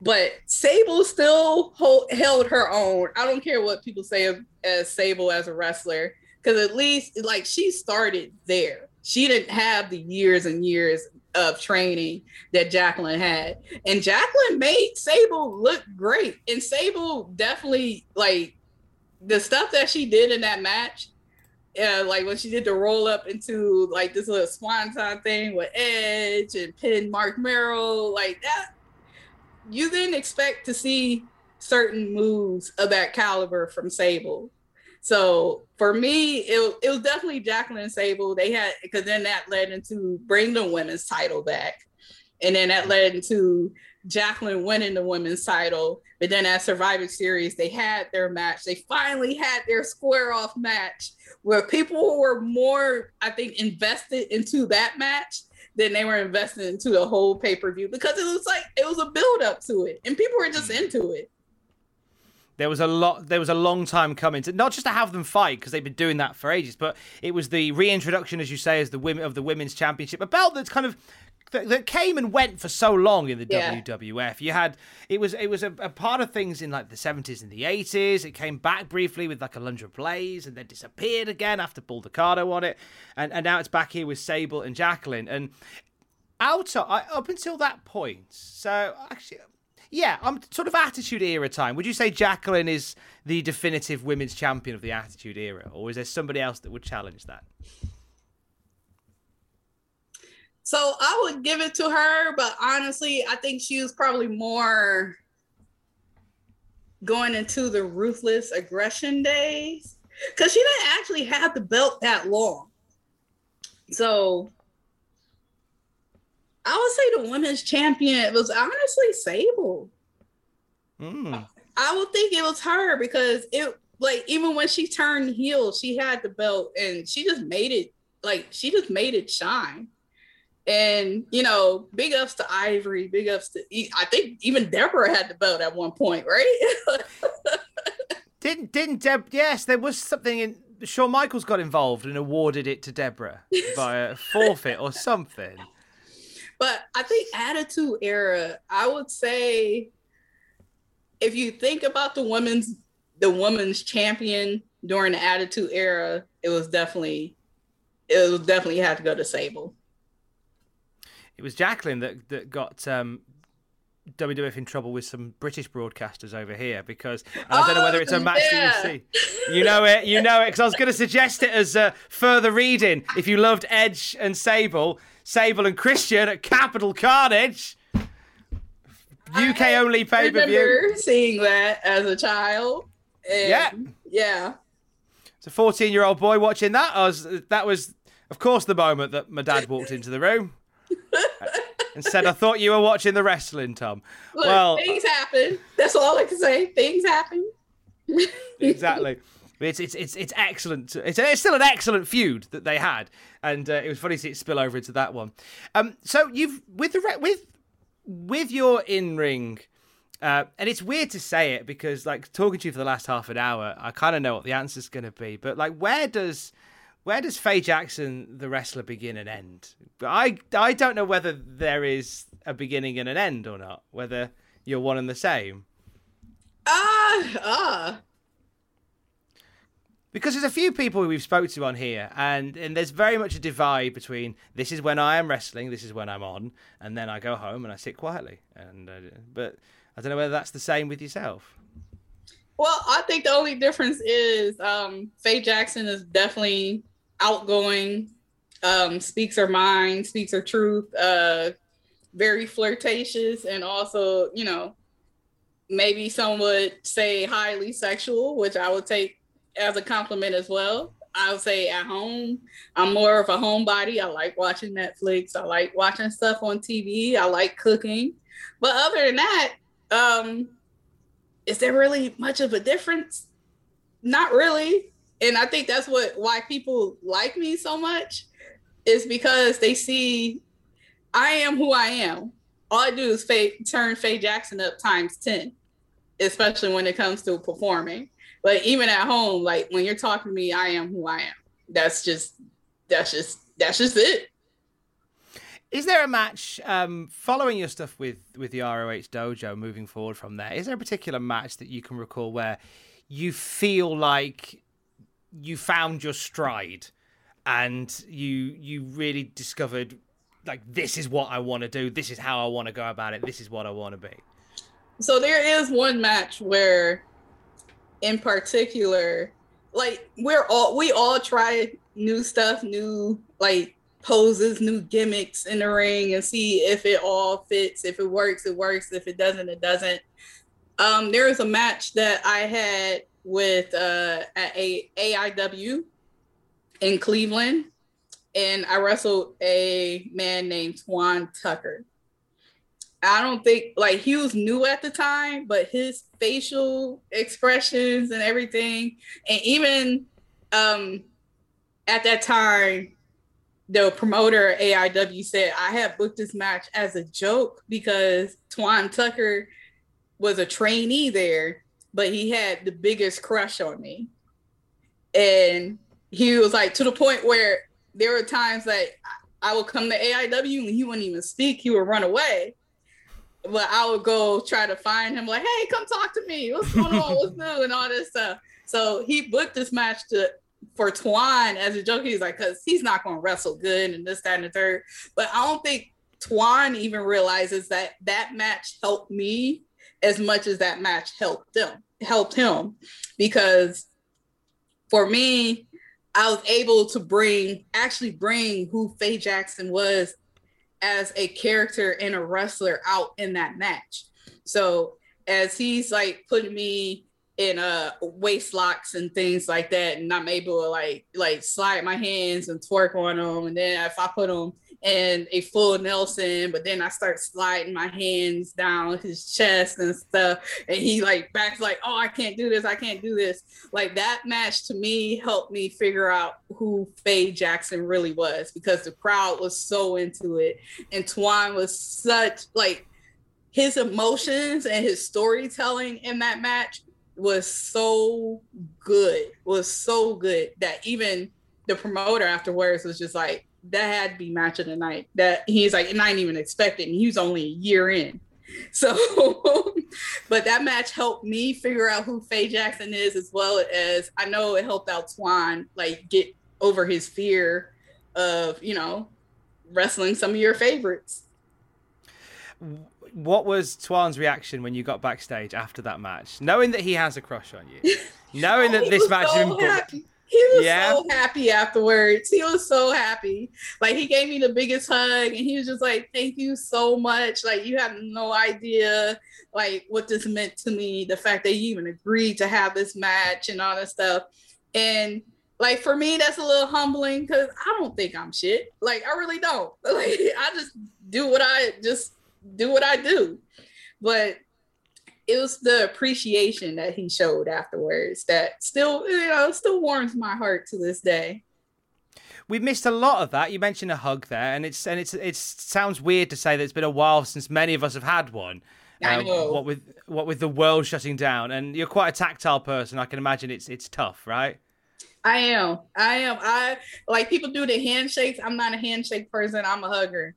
[SPEAKER 1] but Sable still hold, held her own. I don't care what people say of, as Sable as a wrestler, because at least like she started there. She didn't have the years and years of training that Jacqueline had, and Jacqueline made Sable look great. And Sable definitely like the stuff that she did in that match. Yeah, like when she did the roll up into like this little swanton thing with Edge and pin Mark Mero, like that you didn't expect to see certain moves of that caliber from Sable. So for me, it, it was definitely Jacqueline and Sable. They had because then that led into bring the women's title back. And then that led into Jacqueline winning the women's title. But then at Survivor Series, they had their match. They finally had their square off match where people were more, I think, invested into that match than they were invested into the whole pay per view because it was like it was a build up to it, and people were just mm. into it.
[SPEAKER 4] There was a lot. There was a long time coming to not just to have them fight because they've been doing that for ages, but it was the reintroduction, as you say, as the women of the women's championship, a belt that's kind of that, that came and went for so long in the
[SPEAKER 1] Yeah.
[SPEAKER 4] WWF. You had it was it was a, a part of things in like the seventies and the eighties. It came back briefly with like a Alundra Blaze and then disappeared again after Bull Ducato on it, and and now it's back here with Sable and Jacqueline and out of, up until that point. So actually. Yeah, I'm sort of Attitude Era time. Would you say Jacqueline is the definitive women's champion of the Attitude Era, or is there somebody else that would challenge that?
[SPEAKER 1] So I would give it to her, but honestly, I think she was probably more going into the ruthless aggression days because she didn't actually have the belt that long. So I would say the women's champion was honestly Sable.
[SPEAKER 4] Mm.
[SPEAKER 1] I would think it was her because it like even when she turned heel, she had the belt and she just made it like she just made it shine. And you know, big ups to Ivory, big ups to I think even Debra had the belt at one point, right?
[SPEAKER 4] Didn't didn't Deb? Yes, there was something in. Shawn Michaels got involved and awarded it to Debra via forfeit or something.
[SPEAKER 1] But I think Attitude Era, I would say if you think about the women's the women's champion during the Attitude Era, it was definitely it was definitely had to go to Sable.
[SPEAKER 4] It was Jacqueline that that got um, WWF in trouble with some British broadcasters over here because I don't know whether it's a
[SPEAKER 1] Oh,
[SPEAKER 4] match
[SPEAKER 1] yeah.
[SPEAKER 4] that you see. You know it, you know it, because I was going to suggest it as uh, further reading. If you loved Edge and Sable, Sable and Christian at Capital Carnage, UK only pay per view.
[SPEAKER 1] seeing that as a child. And
[SPEAKER 4] Yeah.
[SPEAKER 1] yeah.
[SPEAKER 4] It's a 14 year old boy watching that. I was, that was, of course, the moment that my dad walked into the room and said, I thought you were watching the wrestling, Tom.
[SPEAKER 1] Look,
[SPEAKER 4] well,
[SPEAKER 1] things happen. That's all I can say. Things happen.
[SPEAKER 4] exactly. It's it's it's it's excellent. It's, it's still an excellent feud that they had, and uh, it was funny to see it spill over into that one. Um, so you've with the with with your in ring, uh, and it's weird to say it because like talking to you for the last half an hour, I kind of know what the answer's going to be. But like, where does where does Faye Jackson, the wrestler, begin and end? I I don't know whether there is a beginning and an end or not. Whether you're one and the same.
[SPEAKER 1] Ah, ah.
[SPEAKER 4] Because there's a few people we've spoke to on here, and, and there's very much a divide between this is when I am wrestling, this is when I'm on, and then I go home and I sit quietly. And uh, but I don't know whether that's the same with yourself.
[SPEAKER 1] Well, I think the only difference is um, Faye Jackson is definitely outgoing, um, speaks her mind, speaks her truth, uh, very flirtatious, and also, you know, maybe some would say highly sexual, which I would take as a compliment as well. I would say at home, I'm more of a homebody. I like watching Netflix. I like watching stuff on TV. I like cooking. But other than that, um, is there really much of a difference? Not really. And I think that's what why people like me so much is because they see I am who I am. All I do is Faye, turn Faye Jackson up times 10, especially when it comes to performing. But even at home, like when you're talking to me, I am who I am. That's just that's just that's just it.
[SPEAKER 4] Is there a match um, following your stuff with with the ROH dojo moving forward from there? Is there a particular match that you can recall where you feel like you found your stride and you you really discovered like this is what I want to do, this is how I want to go about it, this is what I want to be.
[SPEAKER 1] So there is one match where, in particular, like we're all we all try new stuff, new like poses, new gimmicks in the ring, and see if it all fits. If it works, it works. If it doesn't, it doesn't. Um, there was a match that I had with uh at a AIW in Cleveland, and I wrestled a man named Twan Tucker. I don't think like he was new at the time, but his facial expressions and everything, and even um at that time, the promoter AIW said I had booked this match as a joke because Twan Tucker was a trainee there, but he had the biggest crush on me. And he was like to the point where there were times like I would come to AIW and he wouldn't even speak, he would run away. But I would go try to find him, like, hey, come talk to me. What's going on? What's new? And all this stuff. So he booked this match to for Twan as a joke. He's like, because he's not going to wrestle good and this, that, and the third. But I don't think Twan even realizes that that match helped me as much as that match helped them, helped him, because for me, I was able to bring actually bring who Faye Jackson was as a character and a wrestler out in that match. So as he's like putting me in uh waist locks and things like that, and I'm able to like like slide my hands and twerk on them, and then if I put them in a full Nelson, but then I start sliding my hands down his chest and stuff, and he like backs like, oh, I can't do this, I can't do this. Like that match to me helped me figure out who Faye Jackson really was because the crowd was so into it, and Twan was such like his emotions and his storytelling in that match was so good was so good that even the promoter afterwards was just like that had to be match of the night. That he's like and i didn't even expect it. And he was only a year in. So but that match helped me figure out who faye jackson is as well as i know it helped out Twan like get over his fear of you know wrestling some of your favorites.
[SPEAKER 4] What was Twan's reaction when you got backstage after that match, knowing that he has a crush on you, knowing that this match
[SPEAKER 1] so
[SPEAKER 4] has been booked?
[SPEAKER 1] happy. He was
[SPEAKER 4] Yeah?
[SPEAKER 1] so happy afterwards. He was so happy. Like he gave me the biggest hug and he was just like, Thank you so much. Like you have no idea like what this meant to me, the fact that you even agreed to have this match and all that stuff. And like for me, that's a little humbling because I don't think I'm shit. Like I really don't. Like I just do what I just do what I do. But it was the appreciation that he showed afterwards that still, you know, still warms my heart to this day.
[SPEAKER 4] We've missed a lot of that. You mentioned a hug there, and it's and it's it sounds weird to say that it's been a while since many of us have had one.
[SPEAKER 1] I
[SPEAKER 4] Uh,
[SPEAKER 1] know.
[SPEAKER 4] What with what with the world shutting down, and you're quite a tactile person. I can imagine it's it's tough, right?
[SPEAKER 1] I am. I am. I like people do the handshakes. I'm not a handshake person. I'm a hugger.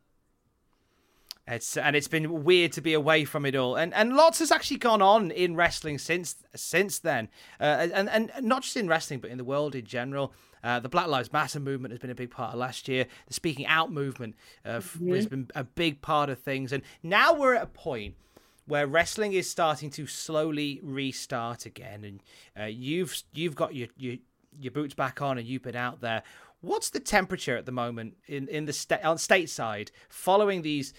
[SPEAKER 4] It's and it's been weird to be away from it all, and and lots has actually gone on in wrestling since since then, uh, and and not just in wrestling but in the world in general. Uh, the Black Lives Matter movement has been a big part of last year. The Speaking Out movement uh, f- has been a big part of things, and now we're at a point where wrestling is starting to slowly restart again, and uh, you've you've got your your your boots back on, and you've been out there. What's the temperature at the moment in in the sta- on stateside following these?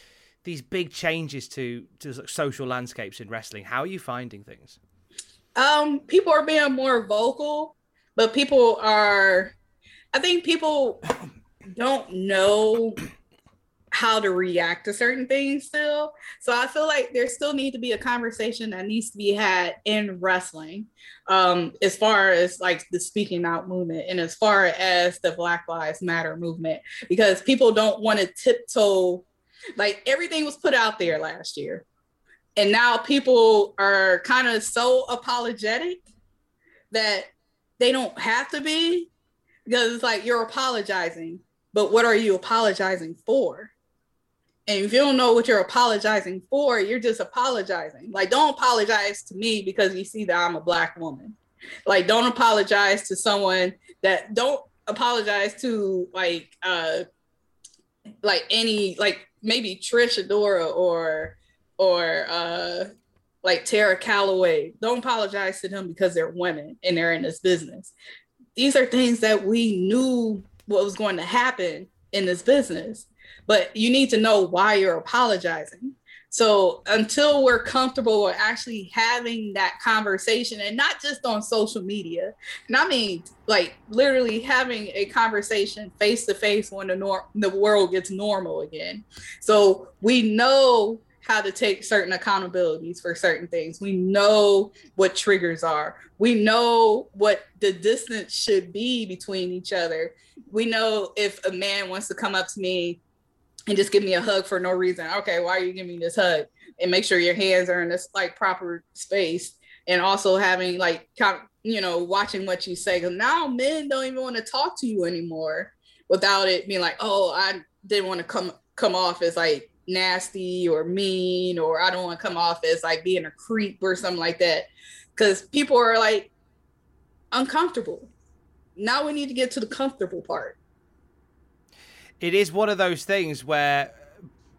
[SPEAKER 4] These big changes to to social landscapes in wrestling. How are you finding things?
[SPEAKER 1] Um, people are being more vocal, but people are I think people don't know how to react to certain things still. So I feel like there still need to be a conversation that needs to be had in wrestling, um, as far as like the speaking out movement and as far as the Black Lives Matter movement, because people don't want to tiptoe. Like everything was put out there last year, and now people are kind of so apologetic that they don't have to be because it's like you're apologizing, but what are you apologizing for? And if you don't know what you're apologizing for, you're just apologizing. Like, don't apologize to me because you see that I'm a black woman. Like, don't apologize to someone that don't apologize to like uh like any like maybe Trish Adora or or uh like Tara Calloway. Don't apologize to them because they're women and they're in this business. These are things that we knew what was going to happen in this business, but you need to know why you're apologizing. So until we're comfortable with actually having that conversation and not just on social media, and I mean like literally having a conversation face to face when the nor- the world gets normal again. So we know how to take certain accountabilities for certain things. We know what triggers are. We know what the distance should be between each other. We know if a man wants to come up to me and just give me a hug for no reason. Okay, why are you giving me this hug? And make sure your hands are in this like proper space. And also having like you know, watching what you say. Because now men don't even want to talk to you anymore without it being like, oh, I didn't want to come come off as like nasty or mean, or I don't want to come off as like being a creep or something like that. Because people are like uncomfortable. Now we need to get to the comfortable part.
[SPEAKER 4] It is one of those things where,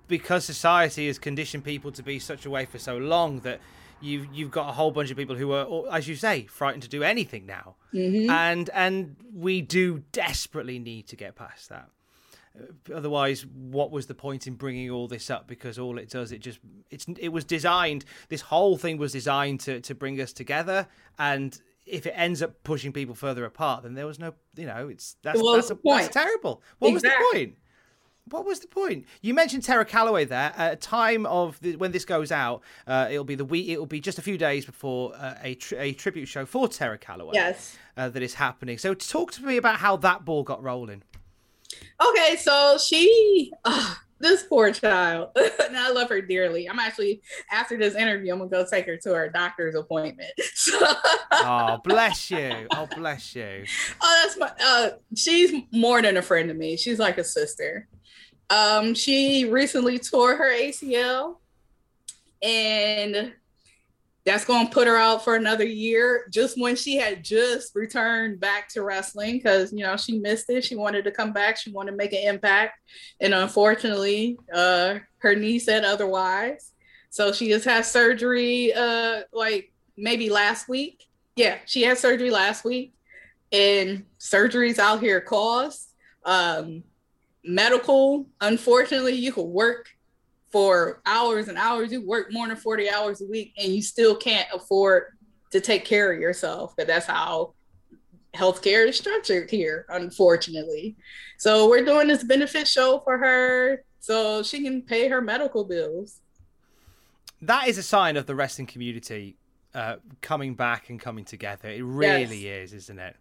[SPEAKER 4] because society has conditioned people to be such a way for so long, that you've you've got a whole bunch of people who are, as you say, frightened to do anything now,
[SPEAKER 1] Mhm.
[SPEAKER 4] and and we do desperately need to get past that. Otherwise, what was the point in bringing all this up? Because all it does, it just it's it was designed. This whole thing was designed to to bring us together, and if it ends up pushing people further apart, then there was no, you know, it's that's
[SPEAKER 1] was
[SPEAKER 4] that's, a, that's terrible. What was the point? What was the point? You mentioned Tara Calloway there. At a time of the, when this goes out, uh, it'll be the week. It'll be just a few days before uh, a tri- a tribute show for Tara Calloway.
[SPEAKER 1] Yes.
[SPEAKER 4] uh, that is happening. So talk to me about how that ball got rolling.
[SPEAKER 1] Okay, so she, this poor child, and I love her dearly. I'm actually after this interview, I'm gonna go take her to her doctor's appointment.
[SPEAKER 4] Oh, bless you. Oh, bless you.
[SPEAKER 1] oh, that's my. Uh, she's more than a friend to me. She's like a sister. Um, she recently tore her ACL, and that's going to put her out for another year. Just when she had just returned back to wrestling, because you know she missed it. She wanted to come back. She wanted to make an impact, and unfortunately, uh, her knee said otherwise. So she just had surgery, uh, like maybe last week. Yeah, she had surgery last week, and surgeries out here cost. Um, medical, unfortunately, you could work for hours and hours. You work more than 40 hours a week and you still can't afford to take care of yourself. But that's how healthcare is structured here, unfortunately. So we're doing this benefit show for her so she can pay her medical bills.
[SPEAKER 4] That is a sign of the wrestling community uh, coming back and coming together. It really is, isn't it?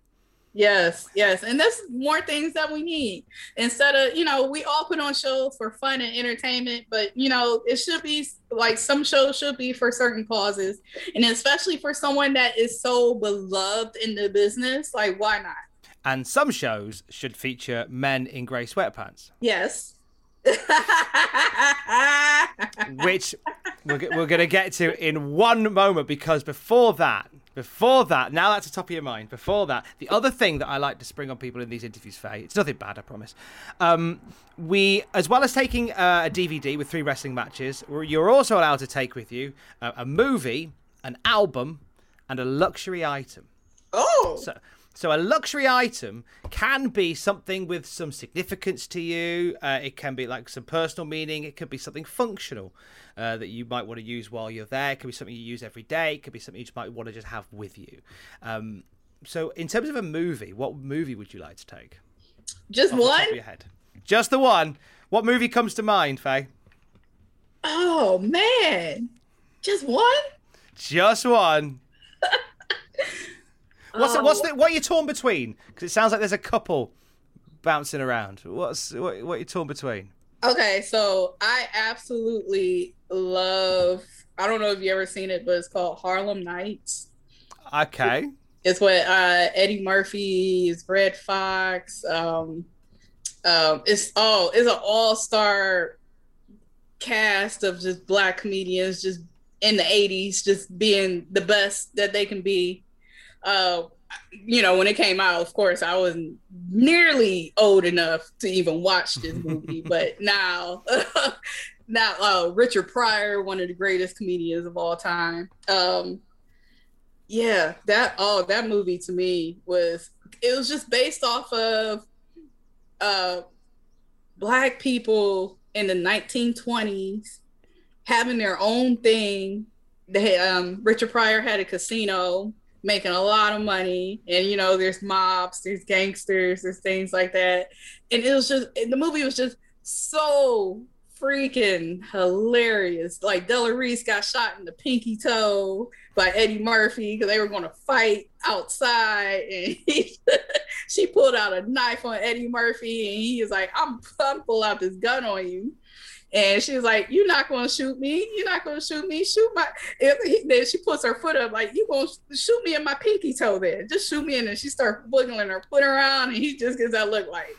[SPEAKER 1] Yes, yes. And that's more things that we need. Instead of, you know, we all put on shows for fun and entertainment, but, you know, it should be like some shows should be for certain causes. And especially for someone that is so beloved in the business, like, why not?
[SPEAKER 4] And some shows should feature men in grey sweatpants,
[SPEAKER 1] Yes.
[SPEAKER 4] which we're, we're going to get to in one moment because before that, before that, now that's the top of your mind. Before that, the other thing that I like to spring on people in these interviews, Faye, it's nothing bad, I promise. Um, we, as well as taking uh, a DVD with three wrestling matches, you're also allowed to take with you a, a movie, an album, and a luxury item.
[SPEAKER 1] Oh.
[SPEAKER 4] So, so a luxury item can be something with some significance to you. Uh, it can be like some personal meaning. It could be something functional uh, that you might want to use while you're there. It could be something you use every day. It could be something you just might want to just have with you. Um, so, in terms of a movie, what movie would you like to take?
[SPEAKER 1] Just
[SPEAKER 4] Off
[SPEAKER 1] one?
[SPEAKER 4] your head. Just the one. What movie comes to mind, Faye?
[SPEAKER 1] Oh, man. Just one?
[SPEAKER 4] Just one. What's
[SPEAKER 1] Oh.
[SPEAKER 4] what's the, what are you torn between? Because it sounds like there's a couple bouncing around. What's what, what are you torn between?
[SPEAKER 1] Okay, so I absolutely love. I don't know if you ever seen it, but it's called Harlem Nights.
[SPEAKER 4] Okay.
[SPEAKER 1] It's what uh, Eddie Murphy, it's Redd Foxx. Um, um, it's oh, it's an all star cast of just black comedians just in the 80s just being the best that they can be uh you know when it came out of course i wasn't nearly old enough to even watch this movie but now now uh richard pryor one of the greatest comedians of all time. Um yeah that oh that movie to me was it was just based off of uh black people in the 1920s having their own thing. They um richard pryor had a casino making a lot of money. And you know there's mobs there's gangsters there's things like that. And it was just the movie was just so freaking hilarious. Like della reese got shot in the pinky toe by eddie murphy because they were going to fight outside. And he, she pulled out a knife on eddie murphy and he was like i'm i'm pull out this gun on you and she's like, "You're not going to shoot me. You're not going to shoot me. Shoot my." And then she puts her foot up, like, "You going to shoot me in my pinky toe? There, just shoot me." In. And then she starts wiggling her foot around, and he just gives that look like,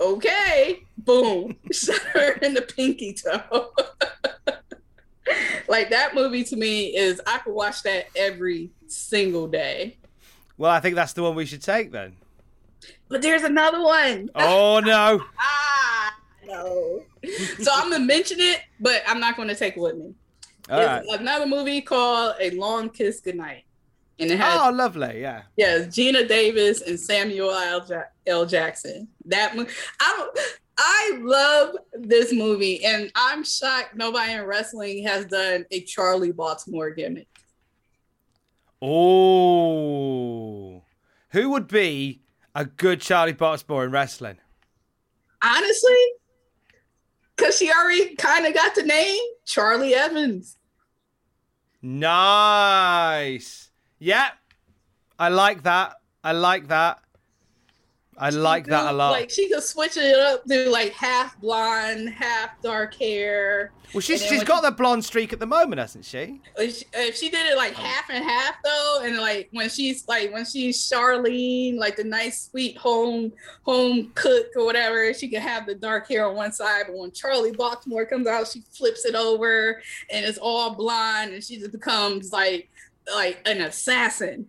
[SPEAKER 1] "Okay." Boom, shot her in the pinky toe. like that movie to me is I could watch that every single day.
[SPEAKER 4] Well, I think that's the one we should take then.
[SPEAKER 1] But there's another one.
[SPEAKER 4] Oh no!
[SPEAKER 1] ah, no. so I'm gonna mention it, but I'm not gonna take it with me.
[SPEAKER 4] All right.
[SPEAKER 1] It's another movie called A Long Kiss Goodnight. And it has
[SPEAKER 4] Oh, lovely. Yeah.
[SPEAKER 1] yeah, Geena Davis and Samuel L. Ja- L. Jackson. That mo- I I love this movie, and I'm shocked nobody in wrestling has done a Charlie Baltimore gimmick.
[SPEAKER 4] Oh, who would be a good Charlie Baltimore in wrestling?
[SPEAKER 1] Honestly, because she already kind of got the name Charli Evans.
[SPEAKER 4] Nice. Yeah, I like that. I like that. I like that a lot.
[SPEAKER 1] Like she could switch it up to like half blonde, half dark hair.
[SPEAKER 4] well, she's she's got the blonde streak at the moment, hasn't she?
[SPEAKER 1] If she, if she did it like oh. half and half though, and like when she's like when she's Charlene, like the nice sweet home home cook or whatever, she can have the dark hair on one side, but when Charlie Baltimore comes out, she flips it over and it's all blonde, and she just becomes like like an assassin.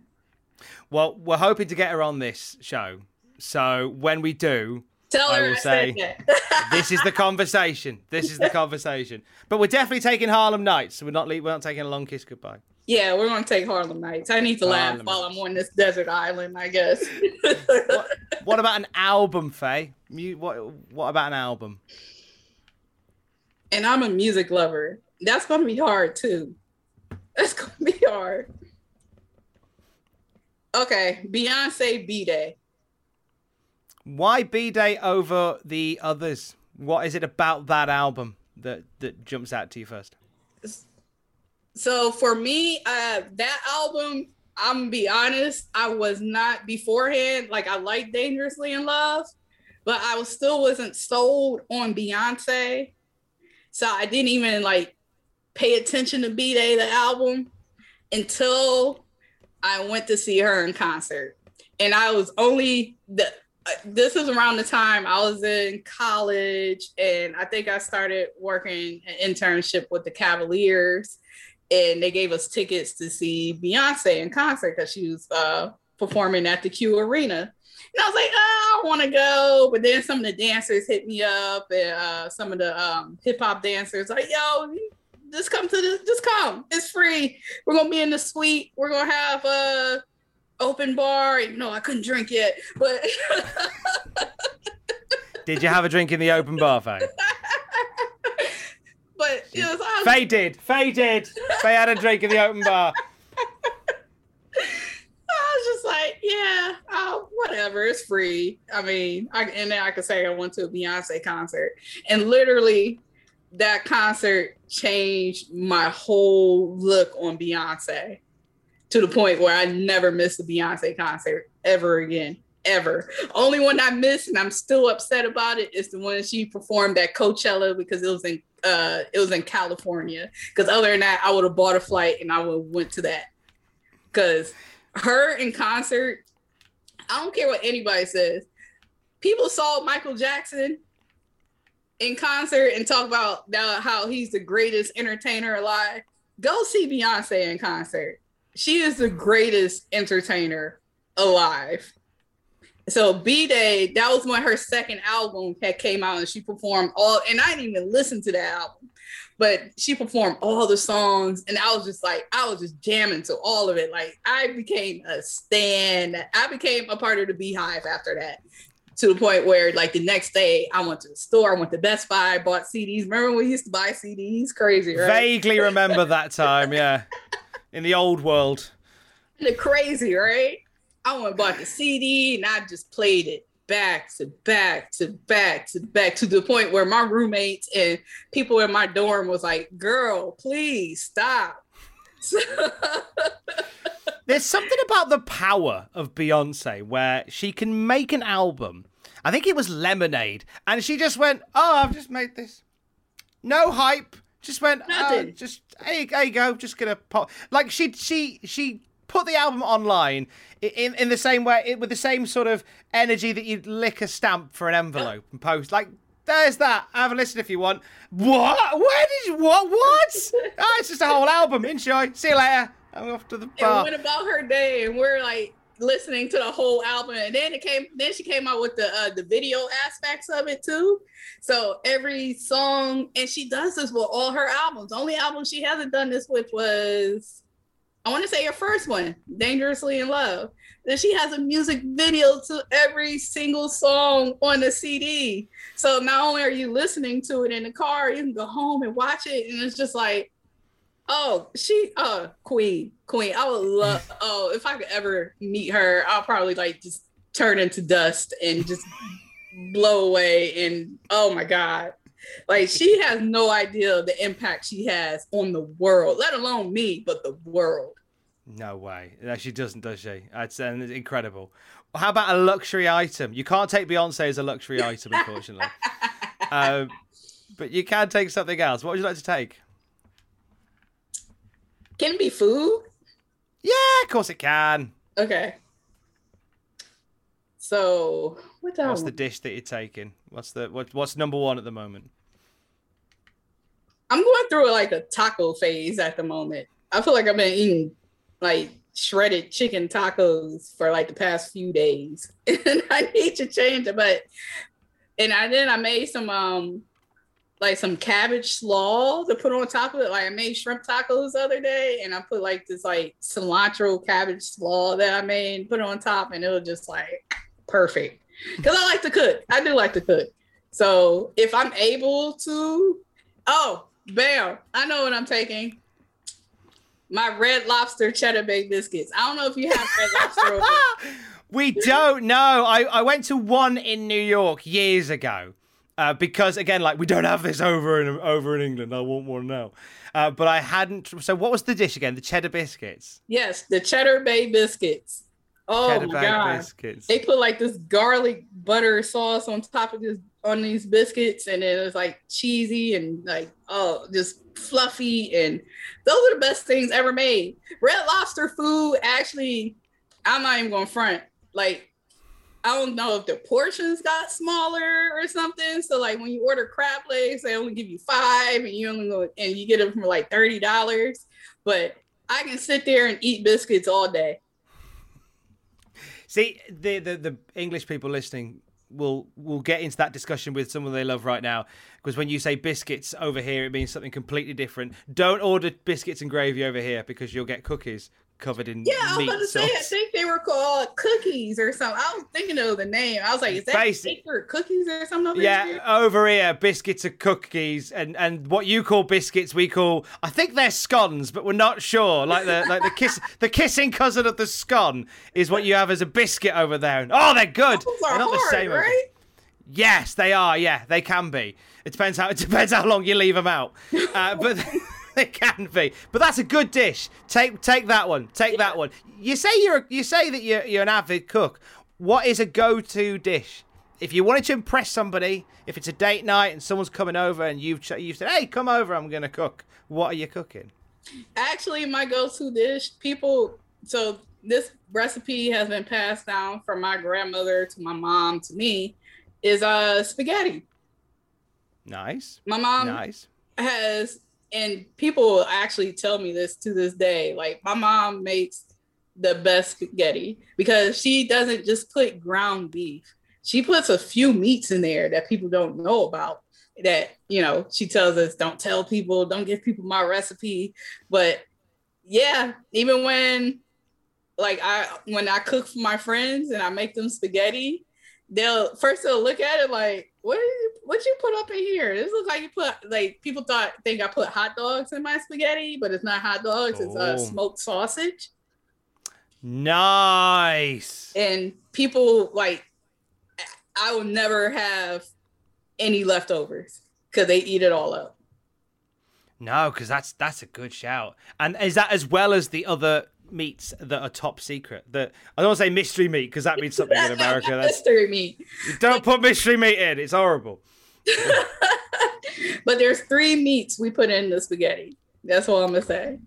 [SPEAKER 4] Well, we're hoping to get her on this show. So when we do,
[SPEAKER 1] Tell
[SPEAKER 4] I will
[SPEAKER 1] I
[SPEAKER 4] say this is the conversation. This is the conversation. But we're definitely taking Harlem Nights. So we're not we're not taking a long kiss goodbye.
[SPEAKER 1] yeah, we're gonna take Harlem Nights. I need to laugh
[SPEAKER 4] Harlem
[SPEAKER 1] while I'm on this desert island, I guess.
[SPEAKER 4] What about an album, Faye? Mu- what what about an album?
[SPEAKER 1] and I'm a music lover. That's gonna be hard too. That's gonna be hard. Okay, Beyonce B'Day.
[SPEAKER 4] Why B'Day over the others? What is it about that album that that jumps out to you first?
[SPEAKER 1] So for me, uh, that album, I'm gonna be honest, I was not beforehand. Like I liked Dangerously in Love, but I was still wasn't sold on Beyonce. So I didn't even like pay attention to B'Day, the album, until I went to see her in concert. And I was only the this is around the time I was in college, and I think I started working an internship with the Cavaliers, and they gave us tickets to see Beyonce in concert because she was uh, performing at the Q Arena. And I was like, oh, I want to go. But then some of the dancers hit me up, and uh, some of the um, hip hop dancers like, yo, just come to the, just come. It's free. We're gonna be in the suite. We're gonna have a open bar. Even though I couldn't drink yet, but
[SPEAKER 4] Did you have a drink in the open bar, Faye?
[SPEAKER 1] but it was awesome.
[SPEAKER 4] Faye did. Faye did. Faye had a drink in the open bar.
[SPEAKER 1] I was just like, yeah, oh, whatever, it's free. I mean, I, and then I could say I went to a Beyonce concert, and literally, that concert changed my whole look on Beyonce to the point where I never missed a Beyonce concert ever again. Ever. Only one I missed, and I'm still upset about it, is the one she performed at Coachella because it was in uh it was in California. Because other than that, I would have bought a flight and I would have went to that. Because her in concert, I don't care what anybody says. People saw Michael Jackson in concert and talk about how he's the greatest entertainer alive, go see Beyonce in concert. She is the greatest entertainer alive. So B'Day, that was when her second album had came out, and she performed all. And I didn't even listen to that album, but she performed all the songs, and I was just like, I was just jamming to all of it. Like I became a stan. I became a part of the Beehive after that. To the point where, like the next day, I went to the store, I went to Best Buy, bought CDs. Remember when we used to buy CDs? Crazy, right?
[SPEAKER 4] Vaguely remember that time, yeah. In the old world.
[SPEAKER 1] the crazy, right? I went and bought the CD and I just played it back to back to back to back to the point where my roommates and people in my dorm was like, "Girl, please stop."
[SPEAKER 4] There's something about the power of Beyonce where she can make an album. I think it was Lemonade, and she just went, "Oh, I've just made this. No hype. Just went, oh, just hey, there you go. Just gonna pop." Like she, she, she put the album online in in the same way, it- with the same sort of energy that you'd lick a stamp for an envelope and post. Like, there's that. Have a listen if you want. What? Where did you? What? What? oh, it's just a whole album. Enjoy. See you later. I'm off to the
[SPEAKER 1] and
[SPEAKER 4] bar.
[SPEAKER 1] went about her day, and we're like listening to the whole album. And then it came, then she came out with the uh, the video aspects of it too. So every song, and she does this with all her albums. Only album she hasn't done this with was, I want to say her first one, "Dangerously in Love." Then she has a music video to every single song on the CD. So not only are you listening to it in the car, you can go home and watch it, and it's just like Oh, she uh queen, queen. I would love oh, if I could ever meet her, I'll probably like just turn into dust and just blow away and oh my god. Like she has no idea the impact she has on the world, let alone me, but the world.
[SPEAKER 4] No way. No, she doesn't, does she? It's, uh, incredible. How about a luxury item? You can't take Beyonce as a luxury item, unfortunately. um, but you can take something else. What would you like to take?
[SPEAKER 1] Can it be food?
[SPEAKER 4] Yeah, of course it can.
[SPEAKER 1] Okay. So what do
[SPEAKER 4] What's the dish that you're taking? What's the what, what's number one at the moment?
[SPEAKER 1] I'm going through like a taco phase at the moment. I feel like I've been eating like shredded chicken tacos for like the past few days, and I need to change it. But and I then I made some um like some cabbage slaw to put on top of it. Like I made shrimp tacos the other day, and I put like this like cilantro cabbage slaw that I made put on top, and it was just like perfect. Because I like to cook. I do like to cook. So if I'm able to, oh, bam, I know what I'm taking. My red lobster cheddar baked biscuits. I don't know if you have red lobster. over.
[SPEAKER 4] We don't know. I, I went to one in New York years ago. Uh, because again, like we don't have this over in over in England. I want one now. Uh, but I hadn't. So what was the dish again? The cheddar biscuits.
[SPEAKER 1] Yes, the cheddar bay biscuits. Oh
[SPEAKER 4] cheddar
[SPEAKER 1] my god.
[SPEAKER 4] biscuits.
[SPEAKER 1] They put like this garlic butter sauce on top of this on these biscuits, and it was like cheesy and like oh, just fluffy. And those are the best things ever made. Red Lobster food actually, I'm not even going front. Like I don't know if the portions got smaller or something. So like when you order crab legs, they only give you five, and you only go and you get them for like thirty dollars. But I can sit there and eat biscuits all day.
[SPEAKER 4] See, the, the the English people listening will will get into that discussion with someone they love right now. Because when you say biscuits over here, it means something completely different. Don't order biscuits and gravy over here because you'll get cookies covered in
[SPEAKER 1] Yeah, I was about to say, I think they were called cookies or something. I was thinking of the name. I was like, is that
[SPEAKER 4] Basic-
[SPEAKER 1] secret cookies or something? Over
[SPEAKER 4] Yeah,
[SPEAKER 1] here?
[SPEAKER 4] over here, biscuits are cookies, and, and what you call biscuits, we call I think they're scones, but we're not sure. Like the like the kiss the kissing cousin of the scone is what you have as a biscuit over there. And, oh, they're good. They're not
[SPEAKER 1] hard,
[SPEAKER 4] the same.
[SPEAKER 1] right?
[SPEAKER 4] Yes, they are. Yeah, they can be. It depends how it depends how long you leave them out, uh, but they can be. But that's a good dish. Take take that one. Take that one. You say you're you say that you're you're an avid cook. What is a go-to dish? If you wanted to impress somebody, if it's a date night and someone's coming over and you've ch- you've said, "Hey, come over, I'm gonna cook." What are you cooking?
[SPEAKER 1] Actually, my go-to dish, people. So this recipe has been passed down from my grandmother to my mom to me, is uh spaghetti.
[SPEAKER 4] Nice.
[SPEAKER 1] My mom
[SPEAKER 4] Nice.
[SPEAKER 1] has, and people actually tell me this to this day. Like my mom makes the best spaghetti because she doesn't just put ground beef. She puts a few meats in there that people don't know about. That you know, she tells us don't tell people, don't give people my recipe. But yeah, even when like I when I cook for my friends and I make them spaghetti, they'll first they'll look at it like, what did you what you put up in here? This looks like you put like people thought think I put hot dogs in my spaghetti, but it's not hot dogs, it's uh,
[SPEAKER 4] Oh.
[SPEAKER 1] smoked sausage.
[SPEAKER 4] Nice.
[SPEAKER 1] And people like I will never have any leftovers because they eat it all up.
[SPEAKER 4] No, because that's that's a good shout. And is that as well as the other meats that are top secret? That I don't want to say mystery meat because that means something in America. That's
[SPEAKER 1] Mystery meat.
[SPEAKER 4] don't put mystery meat in. It's horrible.
[SPEAKER 1] But there's three meats we put in the spaghetti. That's all I'm gonna say.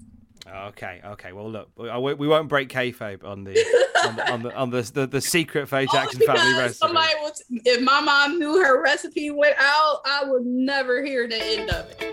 [SPEAKER 4] Okay, okay. Well, look, we, uh, won't- we won't break kayfabe on the on the on the, on the, the, the secret Faye oh Jackson family
[SPEAKER 1] Because
[SPEAKER 4] recipe.
[SPEAKER 1] somebody would, if my mom knew her recipe went out, I would never hear the end of it.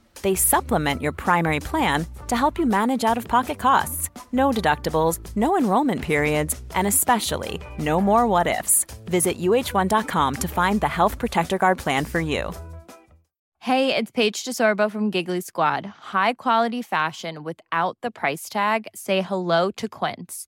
[SPEAKER 9] They supplement your primary plan to help you manage out of pocket costs. No deductibles, no enrollment periods, and especially no more what ifs. Visit uh1.com to find the Health Protector Guard plan for you.
[SPEAKER 10] Hey, it's Paige DeSorbo from Giggly Squad. High quality fashion without the price tag. Say hello to Quince.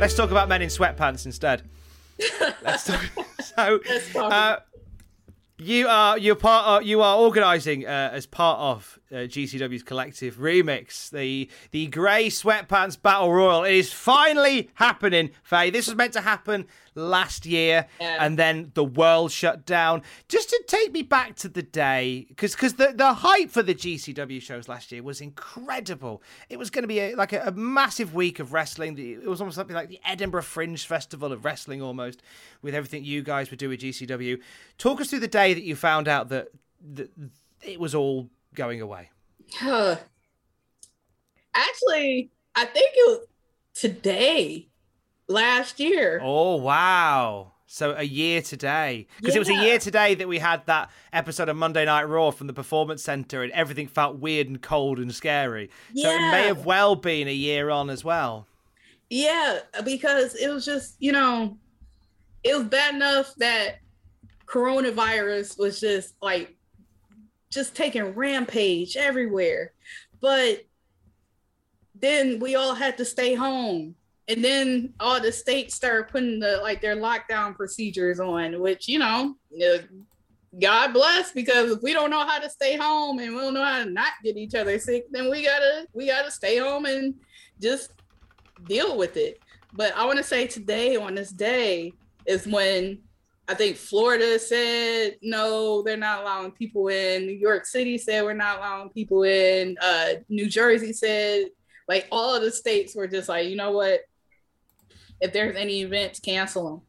[SPEAKER 4] Let's talk about men in sweatpants instead. Let's talk. So, uh, you are you're part of, you are organising uh, as part of uh, GCW's collective remix the the grey sweatpants battle royal. It is finally happening, Faye. This was meant to happen last year,
[SPEAKER 1] Yeah.
[SPEAKER 4] and then the world shut down. Just to take me back to the day, because because the the hype for the GCW shows last year was incredible. It was going to be a, like a, a massive week of wrestling. It was almost something like the Edinburgh Fringe Festival of wrestling, almost with everything you guys would do with GCW. Talk us through the day that you found out that, that it was all going away.
[SPEAKER 1] Actually, I think it was today, last year.
[SPEAKER 4] Oh wow! So a year today, because it was a year today that we had that episode of Monday Night Raw from the Performance Center, and everything felt weird and cold and scary. Yeah. So it may have well been a year on as well.
[SPEAKER 1] Yeah, because it was just, you know, it was bad enough that coronavirus was just like just taking rampage everywhere. But then we all had to stay home. And then all the states started putting the like their lockdown procedures on, which, you know, God bless because if we don't know how to stay home and we don't know how to not get each other sick, then we gotta we gotta stay home and just deal with it. But I want to say today on this day is when I think Florida said no, they're not allowing people in. New York City said we're not allowing people in. Uh, New Jersey said like all of the states were just like, you know what? If there's any events, cancel them.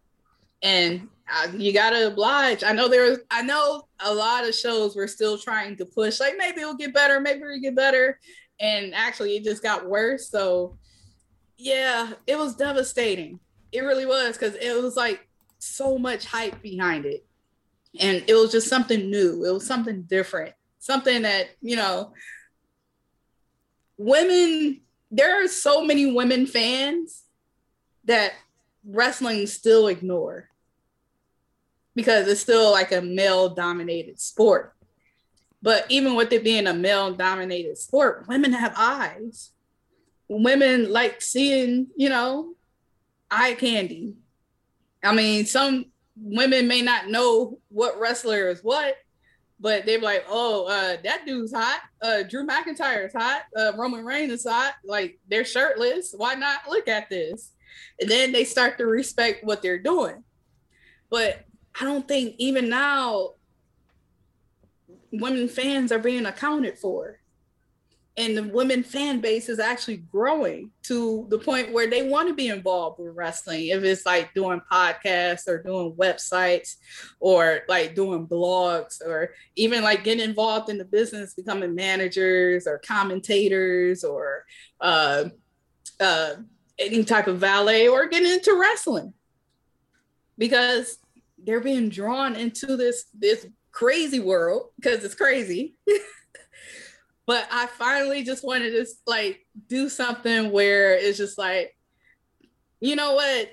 [SPEAKER 1] And uh, you gotta oblige. I know there was. I know a lot of shows were still trying to push. Like maybe it'll get better. Maybe it'll get better. and actually it just got worse. So yeah, it was devastating. It really was because it was like so much hype behind it. And it was just something new. It was something different. Something that, you know, women, there are so many women fans that wrestling still ignore because it's still like a male dominated sport. But even with it being a male dominated sport, women have eyes. Women like seeing, you know, eye candy. I mean, some women may not know what wrestler is what, but they're like, oh, uh, that dude's hot. Uh, Drew McIntyre is hot. Uh, Roman Reigns is hot. Like they're shirtless. Why not look at this? And then they start to respect what they're doing. But I don't think even now women fans are being accounted for. And the women fan base is actually growing to the point where they want to be involved with wrestling. If it's like doing podcasts or doing websites or like doing blogs or even like getting involved in the business, becoming managers or commentators or uh, uh, any type of valet or getting into wrestling because they're being drawn into this this crazy world because it's crazy. but I finally just wanted to like do something where it's just like, you know what?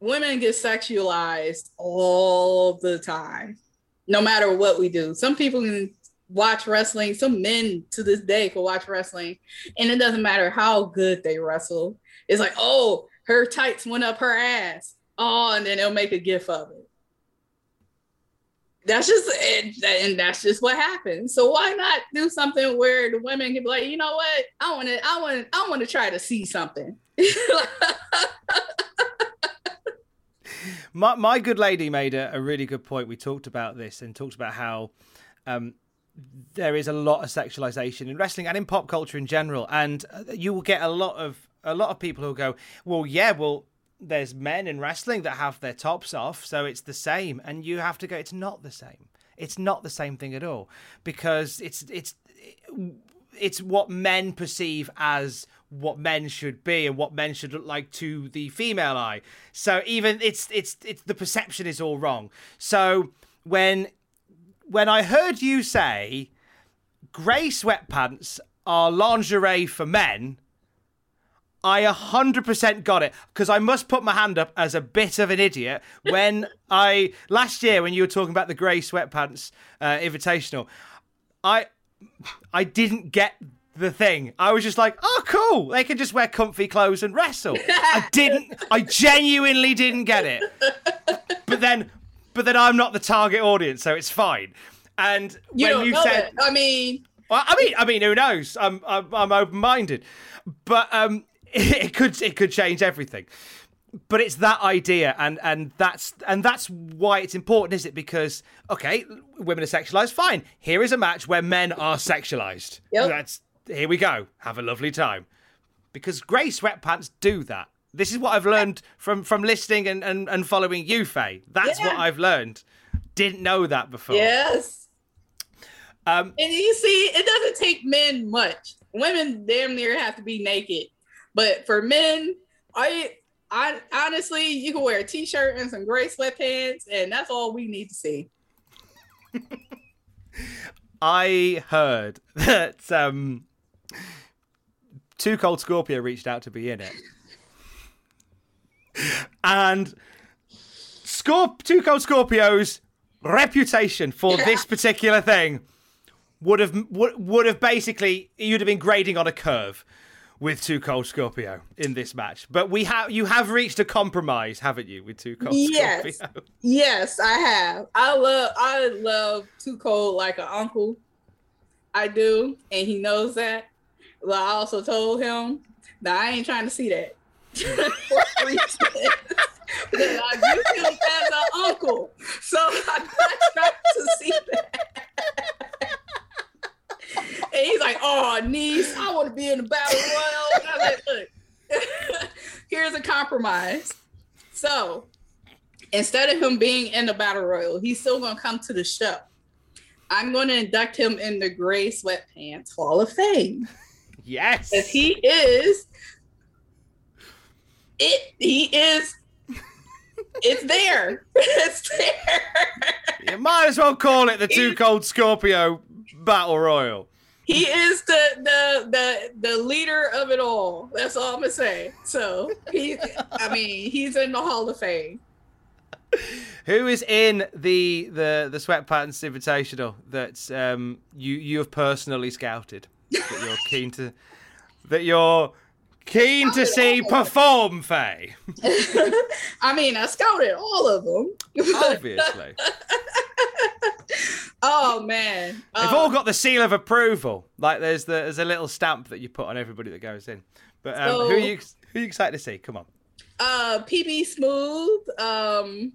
[SPEAKER 1] Women get sexualized all the time, no matter what we do. Some people can watch wrestling, some men to this day can watch wrestling, and it doesn't matter how good they wrestle. It's like, oh, her tights went up her ass. Oh, and then they'll make a gif of it that's just and, and that's just what happens. So why not do something where the women can be like, you know what? I want to, I want, I want to try to see something.
[SPEAKER 4] My my good lady made a, a really good point. We talked about this and talked about how um, there is a lot of sexualization in wrestling and in pop culture in general, and uh, you will get a lot of a lot of people who go, well, yeah, well, there's men in wrestling that have their tops off, so it's the same, and you have to go. It's not the same. It's not the same thing at all because it's it's it's what men perceive as what men should be and what men should look like to the female eye. So even it's it's it's the perception is all wrong. So when when I heard you say grey sweatpants are lingerie for men, I 100% got it because I must put my hand up as a bit of an idiot when I last year when you were talking about the grey sweatpants uh, invitational, I I didn't get the thing. I was just like, "Oh, cool! They can just wear comfy clothes and wrestle." I didn't. I genuinely didn't get it. But then, but then I'm not the target audience, so it's fine. And
[SPEAKER 1] you
[SPEAKER 4] when you said,
[SPEAKER 1] that. I mean,
[SPEAKER 4] well, I mean, I mean, who knows? I'm I'm, I'm open minded, but um, it could it could change everything. But it's that idea, and and that's and that's why it's important, is it? Because okay, women are sexualized. Fine. Here is a match where men are sexualized.
[SPEAKER 1] Yep.
[SPEAKER 4] That's here we go. Have a lovely time. Because grey sweatpants do that. This is what I've learned from from listening and and, and following you, Faye. That's what I've learned. Didn't know that before.
[SPEAKER 1] yes.
[SPEAKER 4] Um,
[SPEAKER 1] And you see, it doesn't take men much. Women damn near have to be naked, but for men, I, I honestly, you can wear a t-shirt and some gray sweatpants, and that's all we need to see.
[SPEAKER 4] I heard that um, Two Cold Scorpio reached out to be in it. And Scorp- Two Cold Scorpio's reputation for this particular thing would have would, would have basically you'd have been grading on a curve with Two Cold Scorpio in this match. But we have you have reached a compromise, haven't you, with Two Cold
[SPEAKER 1] Yes.
[SPEAKER 4] Scorpio?
[SPEAKER 1] Yes, I have. I love I love Too Cold like an uncle. I do, and he knows that. But I also told him that I ain't trying to see that. For reasons. That I view him as an uncle, so I'm not trying to see that. And he's like, "Oh, niece, I want to be in the battle royal." And I was like, "Look, here's a compromise." So instead of him being in the battle royal, he's still gonna come to the show. I'm going to induct him in the Gray Sweatpants Hall of Fame.
[SPEAKER 4] Yes.
[SPEAKER 1] Because he is. It. He is. It's there. It's there.
[SPEAKER 4] You might as well call it the Two Cold Scorpio Battle Royal.
[SPEAKER 1] He is the the the the leader of it all. That's all I'm gonna say. So he, I mean, he's in the Hall of Fame.
[SPEAKER 4] Who is in the the the sweatpants invitational that um, you you have personally scouted that you're keen to that you're keen to see perform, Faye?
[SPEAKER 1] I mean, I scouted all of them.
[SPEAKER 4] Obviously,
[SPEAKER 1] Oh man,
[SPEAKER 4] they've
[SPEAKER 1] Um,
[SPEAKER 4] all got the seal of approval. Like there's the there's a little stamp that you put on everybody that goes in. But um, who are you who are you excited to see? Come on.
[SPEAKER 1] uh PB Smooth. Um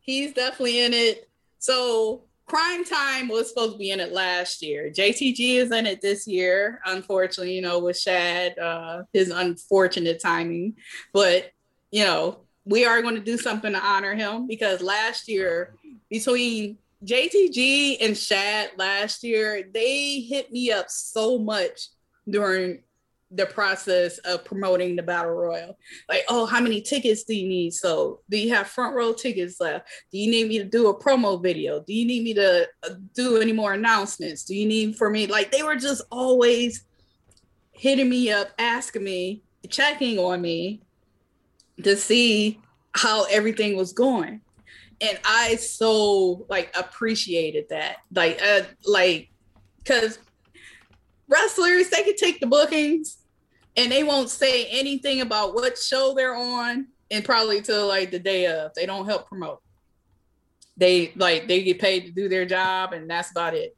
[SPEAKER 1] he's definitely in it. So Crime Time was supposed to be in it last year. JTG is in it this year, unfortunately, you know, with Shad, uh his unfortunate timing. But you know, we are going to do something to honor him because last year between JTG and Shad last year, they hit me up so much during the process of promoting the battle royal. Like, oh, how many tickets do you need? So, do you have front row tickets left? Do you need me to do a promo video? Do you need me to uh, do any more announcements? Do you need for me? Like, they were just always hitting me up, asking me, checking on me to see how everything was going. And I so like appreciated that. Like, uh, like, because wrestlers they can take the bookings and they won't say anything about what show they're on and probably till like the day of. They don't help promote. They like they get paid to do their job and that's about it.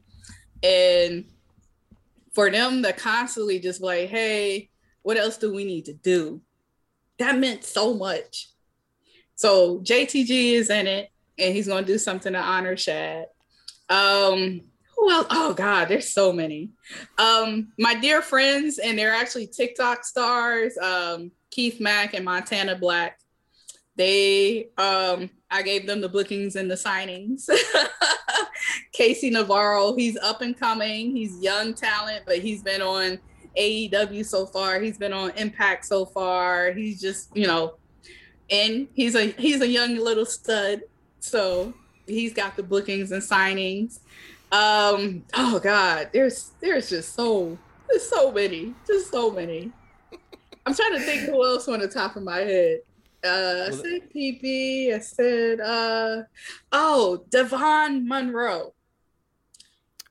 [SPEAKER 1] And for them to constantly just like hey what else do we need to do? That meant so much. So jtg is in it and he's going to do something to honor shad. Um else? Oh God, there's so many. Um, my dear friends, and they're actually TikTok stars, um, Keith Mack and Montana Black. They um I gave them the bookings and the signings. KC Navarro, he's up and coming, he's young talent, but he's been on AEW so far, he's been on Impact so far, he's just, you know, and he's a he's a young little stud. So he's got the bookings and signings. Um, oh god, there's there's just so there's so many, just so many. I'm trying to think who else on the top of my head. Uh, I said PP. I said, uh, oh, Devon Monroe.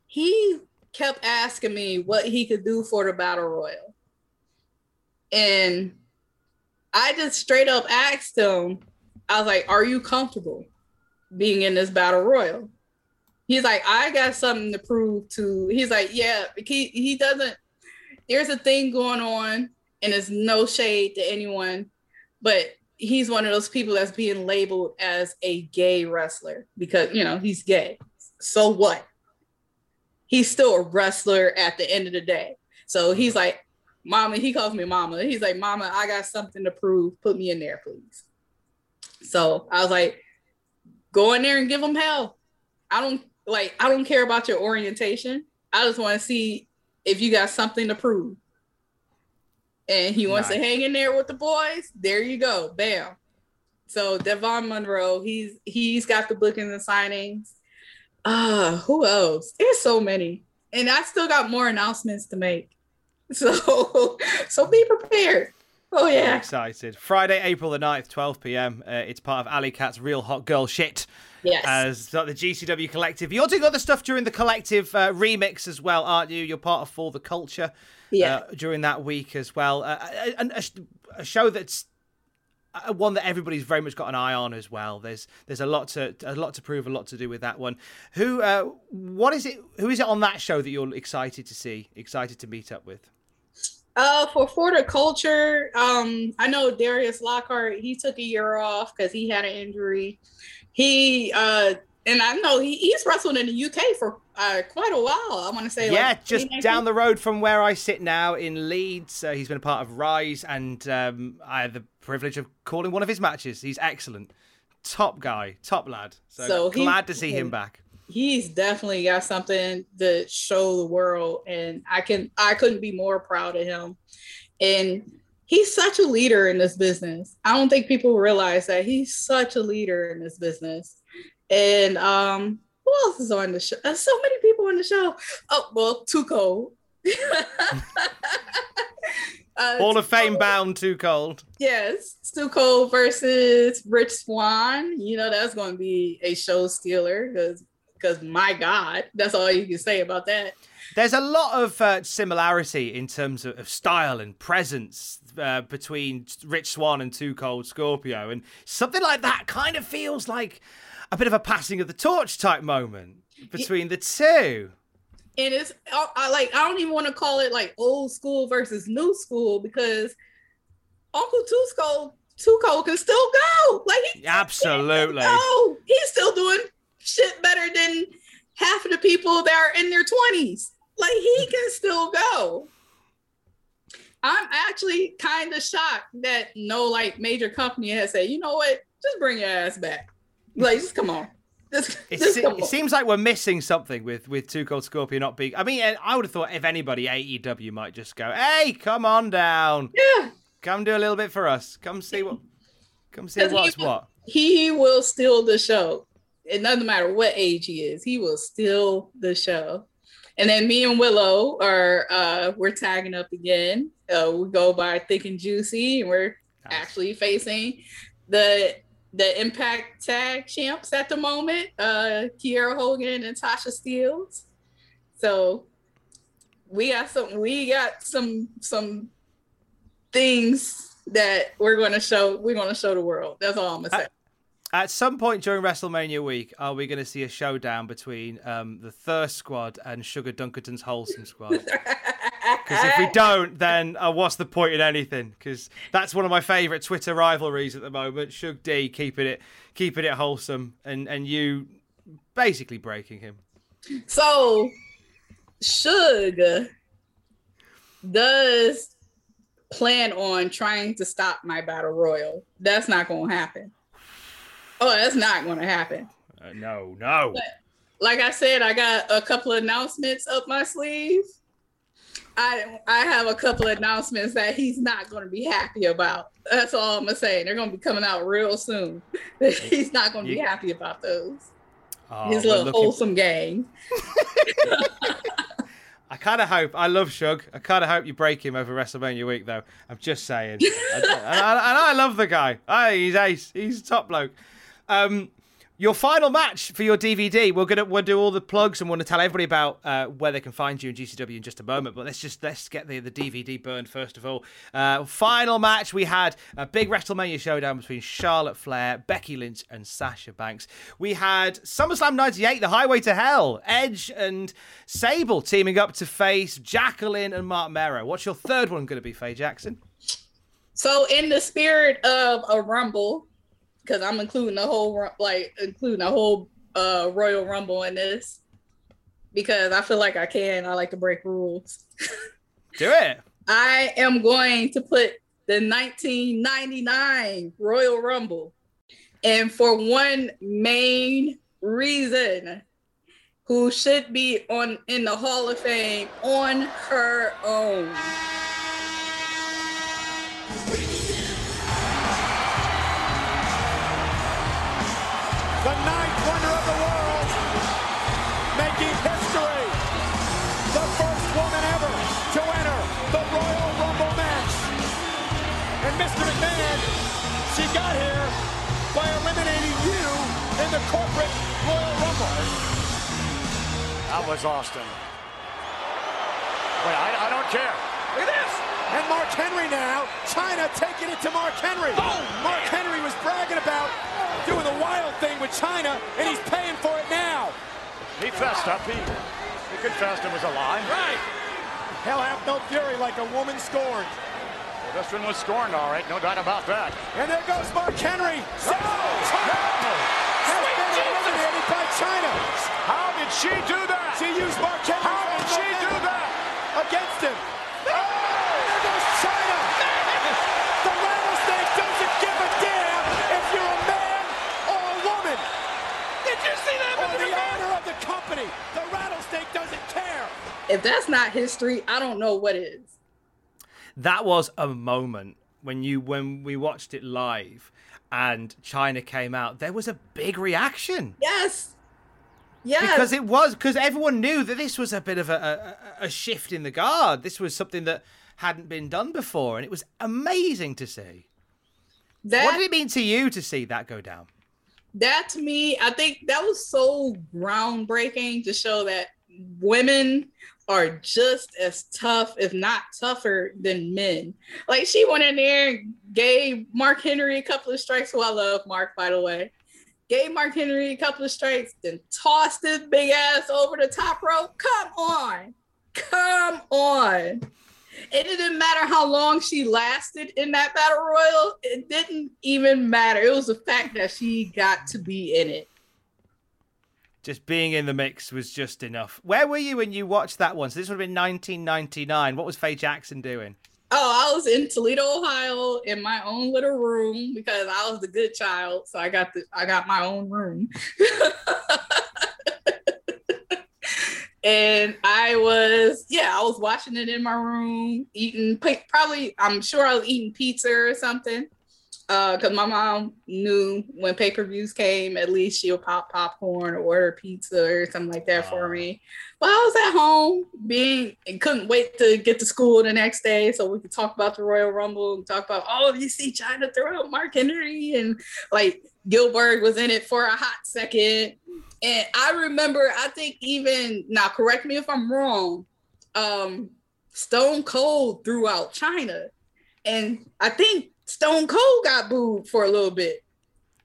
[SPEAKER 1] He kept asking me what he could do for the battle royal, and I just straight up asked him. I was like, "Are you comfortable being in this battle royal?" He's like, "I got something to prove to." He's like, "Yeah." He he doesn't. There's a thing going on, and it's no shade to anyone, but he's one of those people that's being labeled as a gay wrestler because you know he's gay. So what? He's still a wrestler at the end of the day. So he's like, Mama, he calls me Mama. He's like, Mama, I got something to prove. Put me in there, please. So I was like, go in there and give him hell. I don't like, I don't care about your orientation. I just want to see if you got something to prove. And he wants to hang in there with the boys. There you go. Bam. So Devon Monroe, he's he's got the bookings and the signings. Uh, who else? There's so many. And I still got more announcements to make. So so be prepared. Oh
[SPEAKER 4] I'm
[SPEAKER 1] yeah.
[SPEAKER 4] excited. Friday, April the 9th, 12 p.m. Uh, it's part of Allie Katch's Real Hot Girl Shit.
[SPEAKER 1] Yes.
[SPEAKER 4] As like, the GCW Collective. You're doing other stuff during the Collective uh, remix as well, aren't you? You're part of For the Culture
[SPEAKER 1] Yeah.
[SPEAKER 4] uh, during that week as well. Uh, a, a, a show that's uh, one that everybody's very much got an eye on as well. There's there's a lot to a lot to prove, a lot to do with that one. Who uh, what is it? Who is it on that show that you're excited to see, excited to meet up with?
[SPEAKER 1] Uh, for for the culture, um, I know Darius Lockhart. He took a year off because he had an injury. He uh, and I know he, he's wrestled in the UK for uh, quite a while. I want to say,
[SPEAKER 4] yeah,
[SPEAKER 1] like,
[SPEAKER 4] just down the road from where I sit now in Leeds. Uh, he's been a part of Rise, and um, I had the privilege of calling one of his matches. He's excellent, top guy, top lad. So,
[SPEAKER 1] So he-
[SPEAKER 4] glad to see him back.
[SPEAKER 1] He's definitely got something to show the world and i can i couldn't be more proud of him. And he's such a leader in this business. I don't think people realize that he's such a leader in this business. And um who else is on the show? There's so many people on the show. Oh well tuco. Uh,
[SPEAKER 4] Hall of Fame bound, too cold.
[SPEAKER 1] Yes, too cold versus Rich Swann. You know that's going to be a show stealer because because my God, that's all you can say about that.
[SPEAKER 4] There's a lot of uh, similarity in terms of, of style and presence uh, between Rich Swann and Too Cold Scorpio, and something like that kind of feels like a bit of a passing of the torch type moment between the two.
[SPEAKER 1] And it's I, I like I don't even want to call it like old school versus new school because Uncle Tuco Tuco can still go. Like he
[SPEAKER 4] Absolutely.
[SPEAKER 1] go. He's still doing shit better than half of the people that are in their 20s. Like he can still go. I'm actually kind of shocked that no like major company has said, you know what, just bring your ass back. Like, just come on. Just,
[SPEAKER 4] It,
[SPEAKER 1] just
[SPEAKER 4] se-
[SPEAKER 1] come
[SPEAKER 4] it
[SPEAKER 1] on.
[SPEAKER 4] seems like we're missing something with with Two Cold Scorpio not being. I mean, I would have thought if anybody, AEW might just go, "Hey, come on down,
[SPEAKER 1] yeah,
[SPEAKER 4] come do a little bit for us. Come see what, come see
[SPEAKER 1] he
[SPEAKER 4] what's
[SPEAKER 1] will-
[SPEAKER 4] what."
[SPEAKER 1] He will steal the show. It doesn't matter what age he is, he will steal the show. And then me and Willow are uh we're tagging up again. Uh we go by thick and juicy, and we're actually facing the the impact tag champs at the moment, uh Kiera Hogan and Tasha Steelz. So we got some we got some some things that we're gonna show we're gonna show the world. That's all I'm gonna say.
[SPEAKER 4] At some point during WrestleMania week, are we going to see a showdown between um, the Thirst Squad and Sugar Dunkerton's Wholesome Squad? Because if we don't, then uh, what's the point in anything? Because that's one of my favourite Twitter rivalries at the moment. Shug D keeping it keeping it wholesome, and and you basically breaking him.
[SPEAKER 1] So, Suge does plan on trying to stop my battle royal. That's not going to happen. Oh, that's not going to happen.
[SPEAKER 4] Uh, no, no.
[SPEAKER 1] Like I said, I got a couple of announcements up my sleeve. I I have a couple of announcements that he's not going to be happy about. That's all I'm gonna say. They're going to be coming out real soon. he's not going to be happy about those.
[SPEAKER 4] Oh,
[SPEAKER 1] His little
[SPEAKER 4] looking-
[SPEAKER 1] wholesome gang.
[SPEAKER 4] I kind of hope. I love Shug. I kind of hope you break him over WrestleMania week, though. I'm just saying. and, I, and I love the guy. I, he's ace. He's a top bloke. Um, your final match for your DVD. We're gonna we'll do all the plugs and we're gonna tell everybody about uh, where they can find you in GCW in just a moment. But let's just let's get the the DVD burned first of all. Uh, final match. We had a big WrestleMania showdown between Charlotte Flair, Becky Lynch, and Sasha Banks. We had SummerSlam '98, the Highway to Hell, Edge and Sable teaming up to face Jacqueline and Mark Mero. What's your third one going to be, Faye Jackson?
[SPEAKER 1] So, in the spirit of a rumble, because I'm including the whole like including the whole uh Royal Rumble in this, because I feel like I can. I like to break rules.
[SPEAKER 4] Do it.
[SPEAKER 1] I am going to put the 1999 Royal Rumble, and for one main reason, who should be on in the Hall of Fame on her own.
[SPEAKER 3] The corporate Royal Rumble. That was Austin. Wait, I, I don't care. Look at this. And Mark Henry now, Chyna taking it to Mark Henry. Oh, Mark Henry was bragging about doing the wild thing with Chyna, and he's paying for it now. He fessed up. He, he confessed it was a lie. Right. Hell have no fury like a woman scorned. Well, this one was scorned, all right. No doubt about that. And there goes Mark Henry. Oh, Chyna. How did she do that? She used Mark Henry. How did she do that? Against him. Oh, there goes Chyna. The rattlesnake doesn't give a damn if you're a man or a woman. Did you see that? Or the honor of the company. The rattlesnake doesn't care.
[SPEAKER 1] if that's not history, I don't know what is.
[SPEAKER 4] That was a moment when you when we watched it live and Chyna came out. There was a big reaction.
[SPEAKER 1] Yes. Yes.
[SPEAKER 4] Because it was because everyone knew that this was a bit of a, a, a shift in the guard. This was something that hadn't been done before, and it was amazing to see.
[SPEAKER 1] That,
[SPEAKER 4] what did it mean to you to see that go down?
[SPEAKER 1] That to me, I think that was so groundbreaking to show that women are just as tough, if not tougher, than men. Like she went in there and gave Mark Henry a couple of strikes, who I love Mark, by the way. Gave Mark Henry a couple of strikes, then tossed his big ass over the top rope. Come on. Come on. It didn't matter how long she lasted in that battle royal. It didn't even matter. It was the fact that she got to be in it.
[SPEAKER 4] Just being in the mix was just enough. Where were you when you watched that one? So this would have been 1999. What was Faye Jackson doing?
[SPEAKER 1] Oh, I was in Toledo, Ohio, in my own little room because I was the good child, so I got the I got my own room. and I was, yeah, I was watching it in my room, eating probably, I'm sure I was eating pizza or something. Uh, cause my mom knew when pay per views came, at least she'll pop popcorn or order pizza or something like that for me. But I was at home being and couldn't wait to get to school the next day so we could talk about the Royal Rumble and talk about, oh, you see Chyna throw out Mark Henry and like Gillberg was in it for a hot second. And I remember, I think even now, correct me if I'm wrong. Um, Stone Cold threw out Chyna, and I think Stone Cold got booed for a little bit.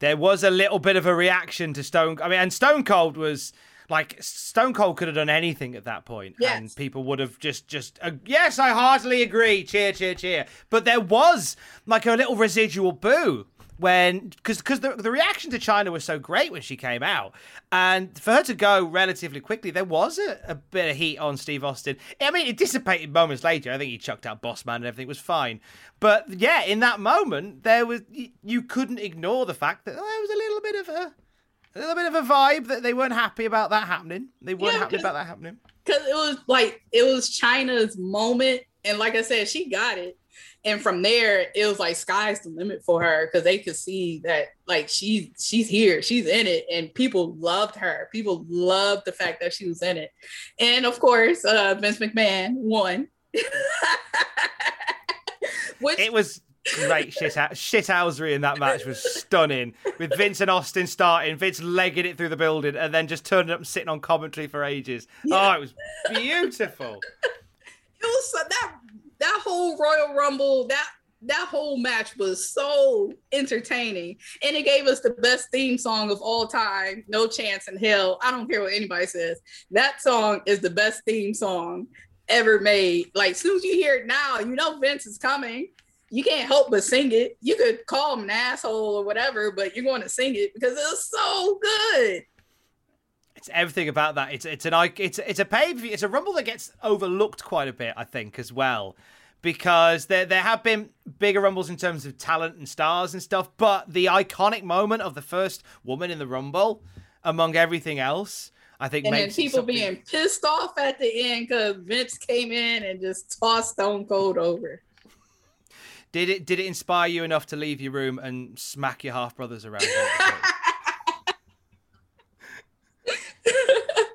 [SPEAKER 4] There was a little bit of a reaction to Stone. I mean, and Stone Cold was like Stone Cold could have done anything at that point,
[SPEAKER 1] yes.
[SPEAKER 4] and people would have just just uh, yes, I heartily agree, cheer, cheer, cheer. But there was like a little residual boo when because because the, the reaction to Chyna was so great when she came out, and for her to go relatively quickly, there was a, a bit of heat on Steve Austin. I mean, it dissipated moments later. I think he chucked out Bossman and everything was fine. But yeah, in that moment, there was you couldn't ignore the fact that there was a little bit of a a little bit of a vibe that they weren't happy about that happening. They weren't yeah, happy about that happening.
[SPEAKER 1] Because it was like it was Chyna's moment, and like I said, she got it. And from there it was like sky's the limit for her because they could see that like she she's here she's in it and people loved her. People loved the fact that she was in it. And of course uh vince mcmahon won.
[SPEAKER 4] Which... it was great shit shithousery in that match was stunning with Vince and Austin starting, Vince legging it through the building, and then just turning up and sitting on commentary for ages. Yeah. Oh, it was beautiful.
[SPEAKER 1] it was that that whole Royal Rumble, that that whole match was so entertaining and it gave us the best theme song of all time no chance in hell i don't care what anybody says that song is the best theme song ever made like as soon as you hear it now you know vince is coming you can't help but sing it you could call him an asshole or whatever but you're going to sing it because it's so good
[SPEAKER 4] it's everything about that. It's it's an it's it's a pay per view. It's a rumble that gets overlooked quite a bit, I think, as well, because there there have been bigger rumbles in terms of talent and stars and stuff, but the iconic moment of the first woman in the rumble, among everything else, I think.
[SPEAKER 1] And
[SPEAKER 4] then
[SPEAKER 1] people being pissed off at the end because Vince came in and just tossed Stone Cold over.
[SPEAKER 4] Did it did it inspire you enough to leave your room and smack your half brothers around?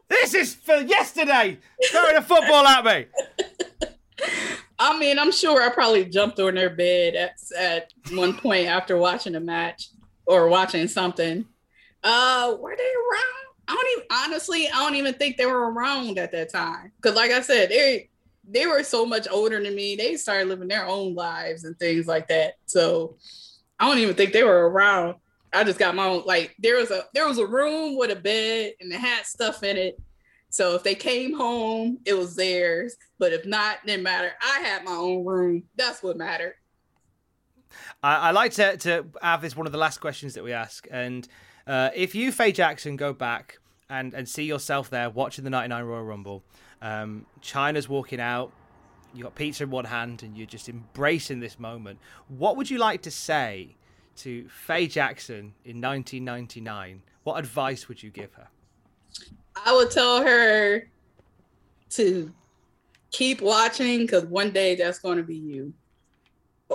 [SPEAKER 4] this is for yesterday. Throwing a football at me.
[SPEAKER 1] I mean, I'm sure I probably jumped on their bed at, at one point after watching a match or watching something. Uh, were they around? I don't even honestly, I don't even think they were around at that time. Cause like I said, they they were so much older than me. They started living their own lives and things like that. So I don't even think they were around. I just got my own like there was a there was a room with a bed and it had stuff in it. So if they came home, it was theirs. But if not, didn't matter. I had my own room. That's what mattered.
[SPEAKER 4] I, I like to, to have this one of the last questions that we ask. And uh, if you, Faye Jackson, go back and, and see yourself there watching the 99 Royal Rumble, um, Chyna's walking out, you got pizza in one hand, and you're just embracing this moment. What would you like to say to Faye Jackson in 1999? What advice would you give her?
[SPEAKER 1] I would tell her to keep watching because one day that's going to be you.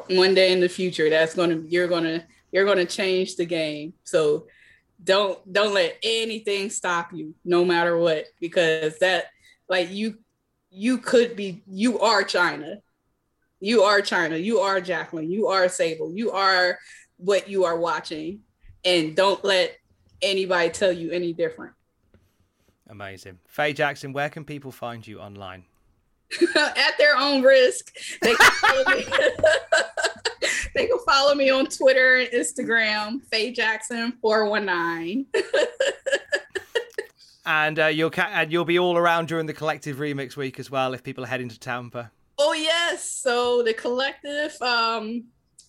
[SPEAKER 1] One day in the future, that's going to you're going to you're going to change the game. So don't don't let anything stop you, no matter what, because that like you you could be you are Chyna. You are Chyna. You are Jacqueline. You are Sable. You are what you are watching. And don't let anybody tell you any different.
[SPEAKER 4] Amazing. Faye Jackson, where can people find you online?
[SPEAKER 1] At their own risk. They can follow me. they can follow me on Twitter and Instagram, Faye Jackson 419.
[SPEAKER 4] And uh, you'll ca- and you'll be all around during the collective remix week as well if people are heading to Tampa.
[SPEAKER 1] Oh yes. So the collective, um,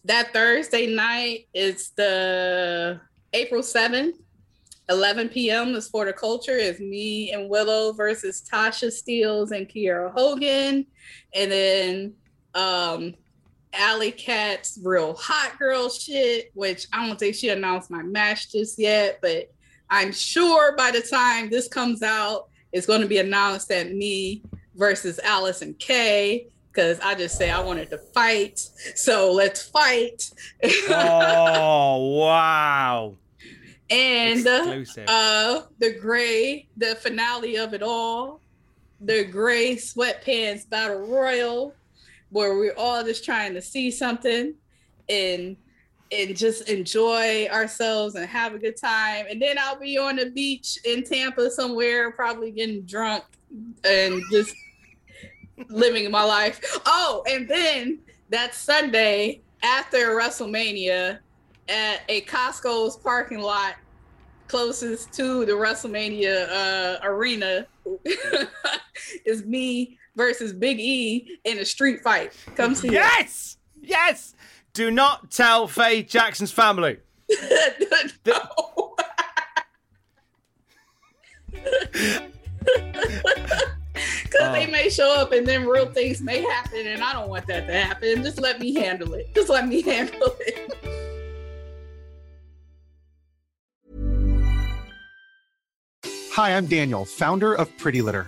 [SPEAKER 1] that Thursday night is the April 7th, 11 p.m. The Sport of Culture is me and Willow versus Tasha Steelz and Kiera Hogan. And then um Allie Katch's real hot girl shit, which I don't think she announced my match just yet, but I'm sure by the time this comes out, it's going to be announced that me versus Allysin Kay because I just say I wanted to fight. So let's fight.
[SPEAKER 4] oh wow!
[SPEAKER 1] And
[SPEAKER 4] Exclusive.
[SPEAKER 1] uh, the gray, the finale of it all, the gray sweatpants battle royal, where we're all just trying to see something and and just enjoy ourselves and have a good time. And then I'll be on the beach in Tampa somewhere, probably getting drunk and just living my life. Oh, and then that Sunday after WrestleMania at a Costco's parking lot closest to the WrestleMania uh, arena is me versus Big E in a street fight. Come see it.
[SPEAKER 4] Yes, yes. Do not tell Faye Jackson's family. no.
[SPEAKER 1] Because they may show up and then real things may happen, and I don't want that to happen. Just let me handle it. Just let me handle it.
[SPEAKER 11] Hi, I'm Daniel, founder of Pretty Litter.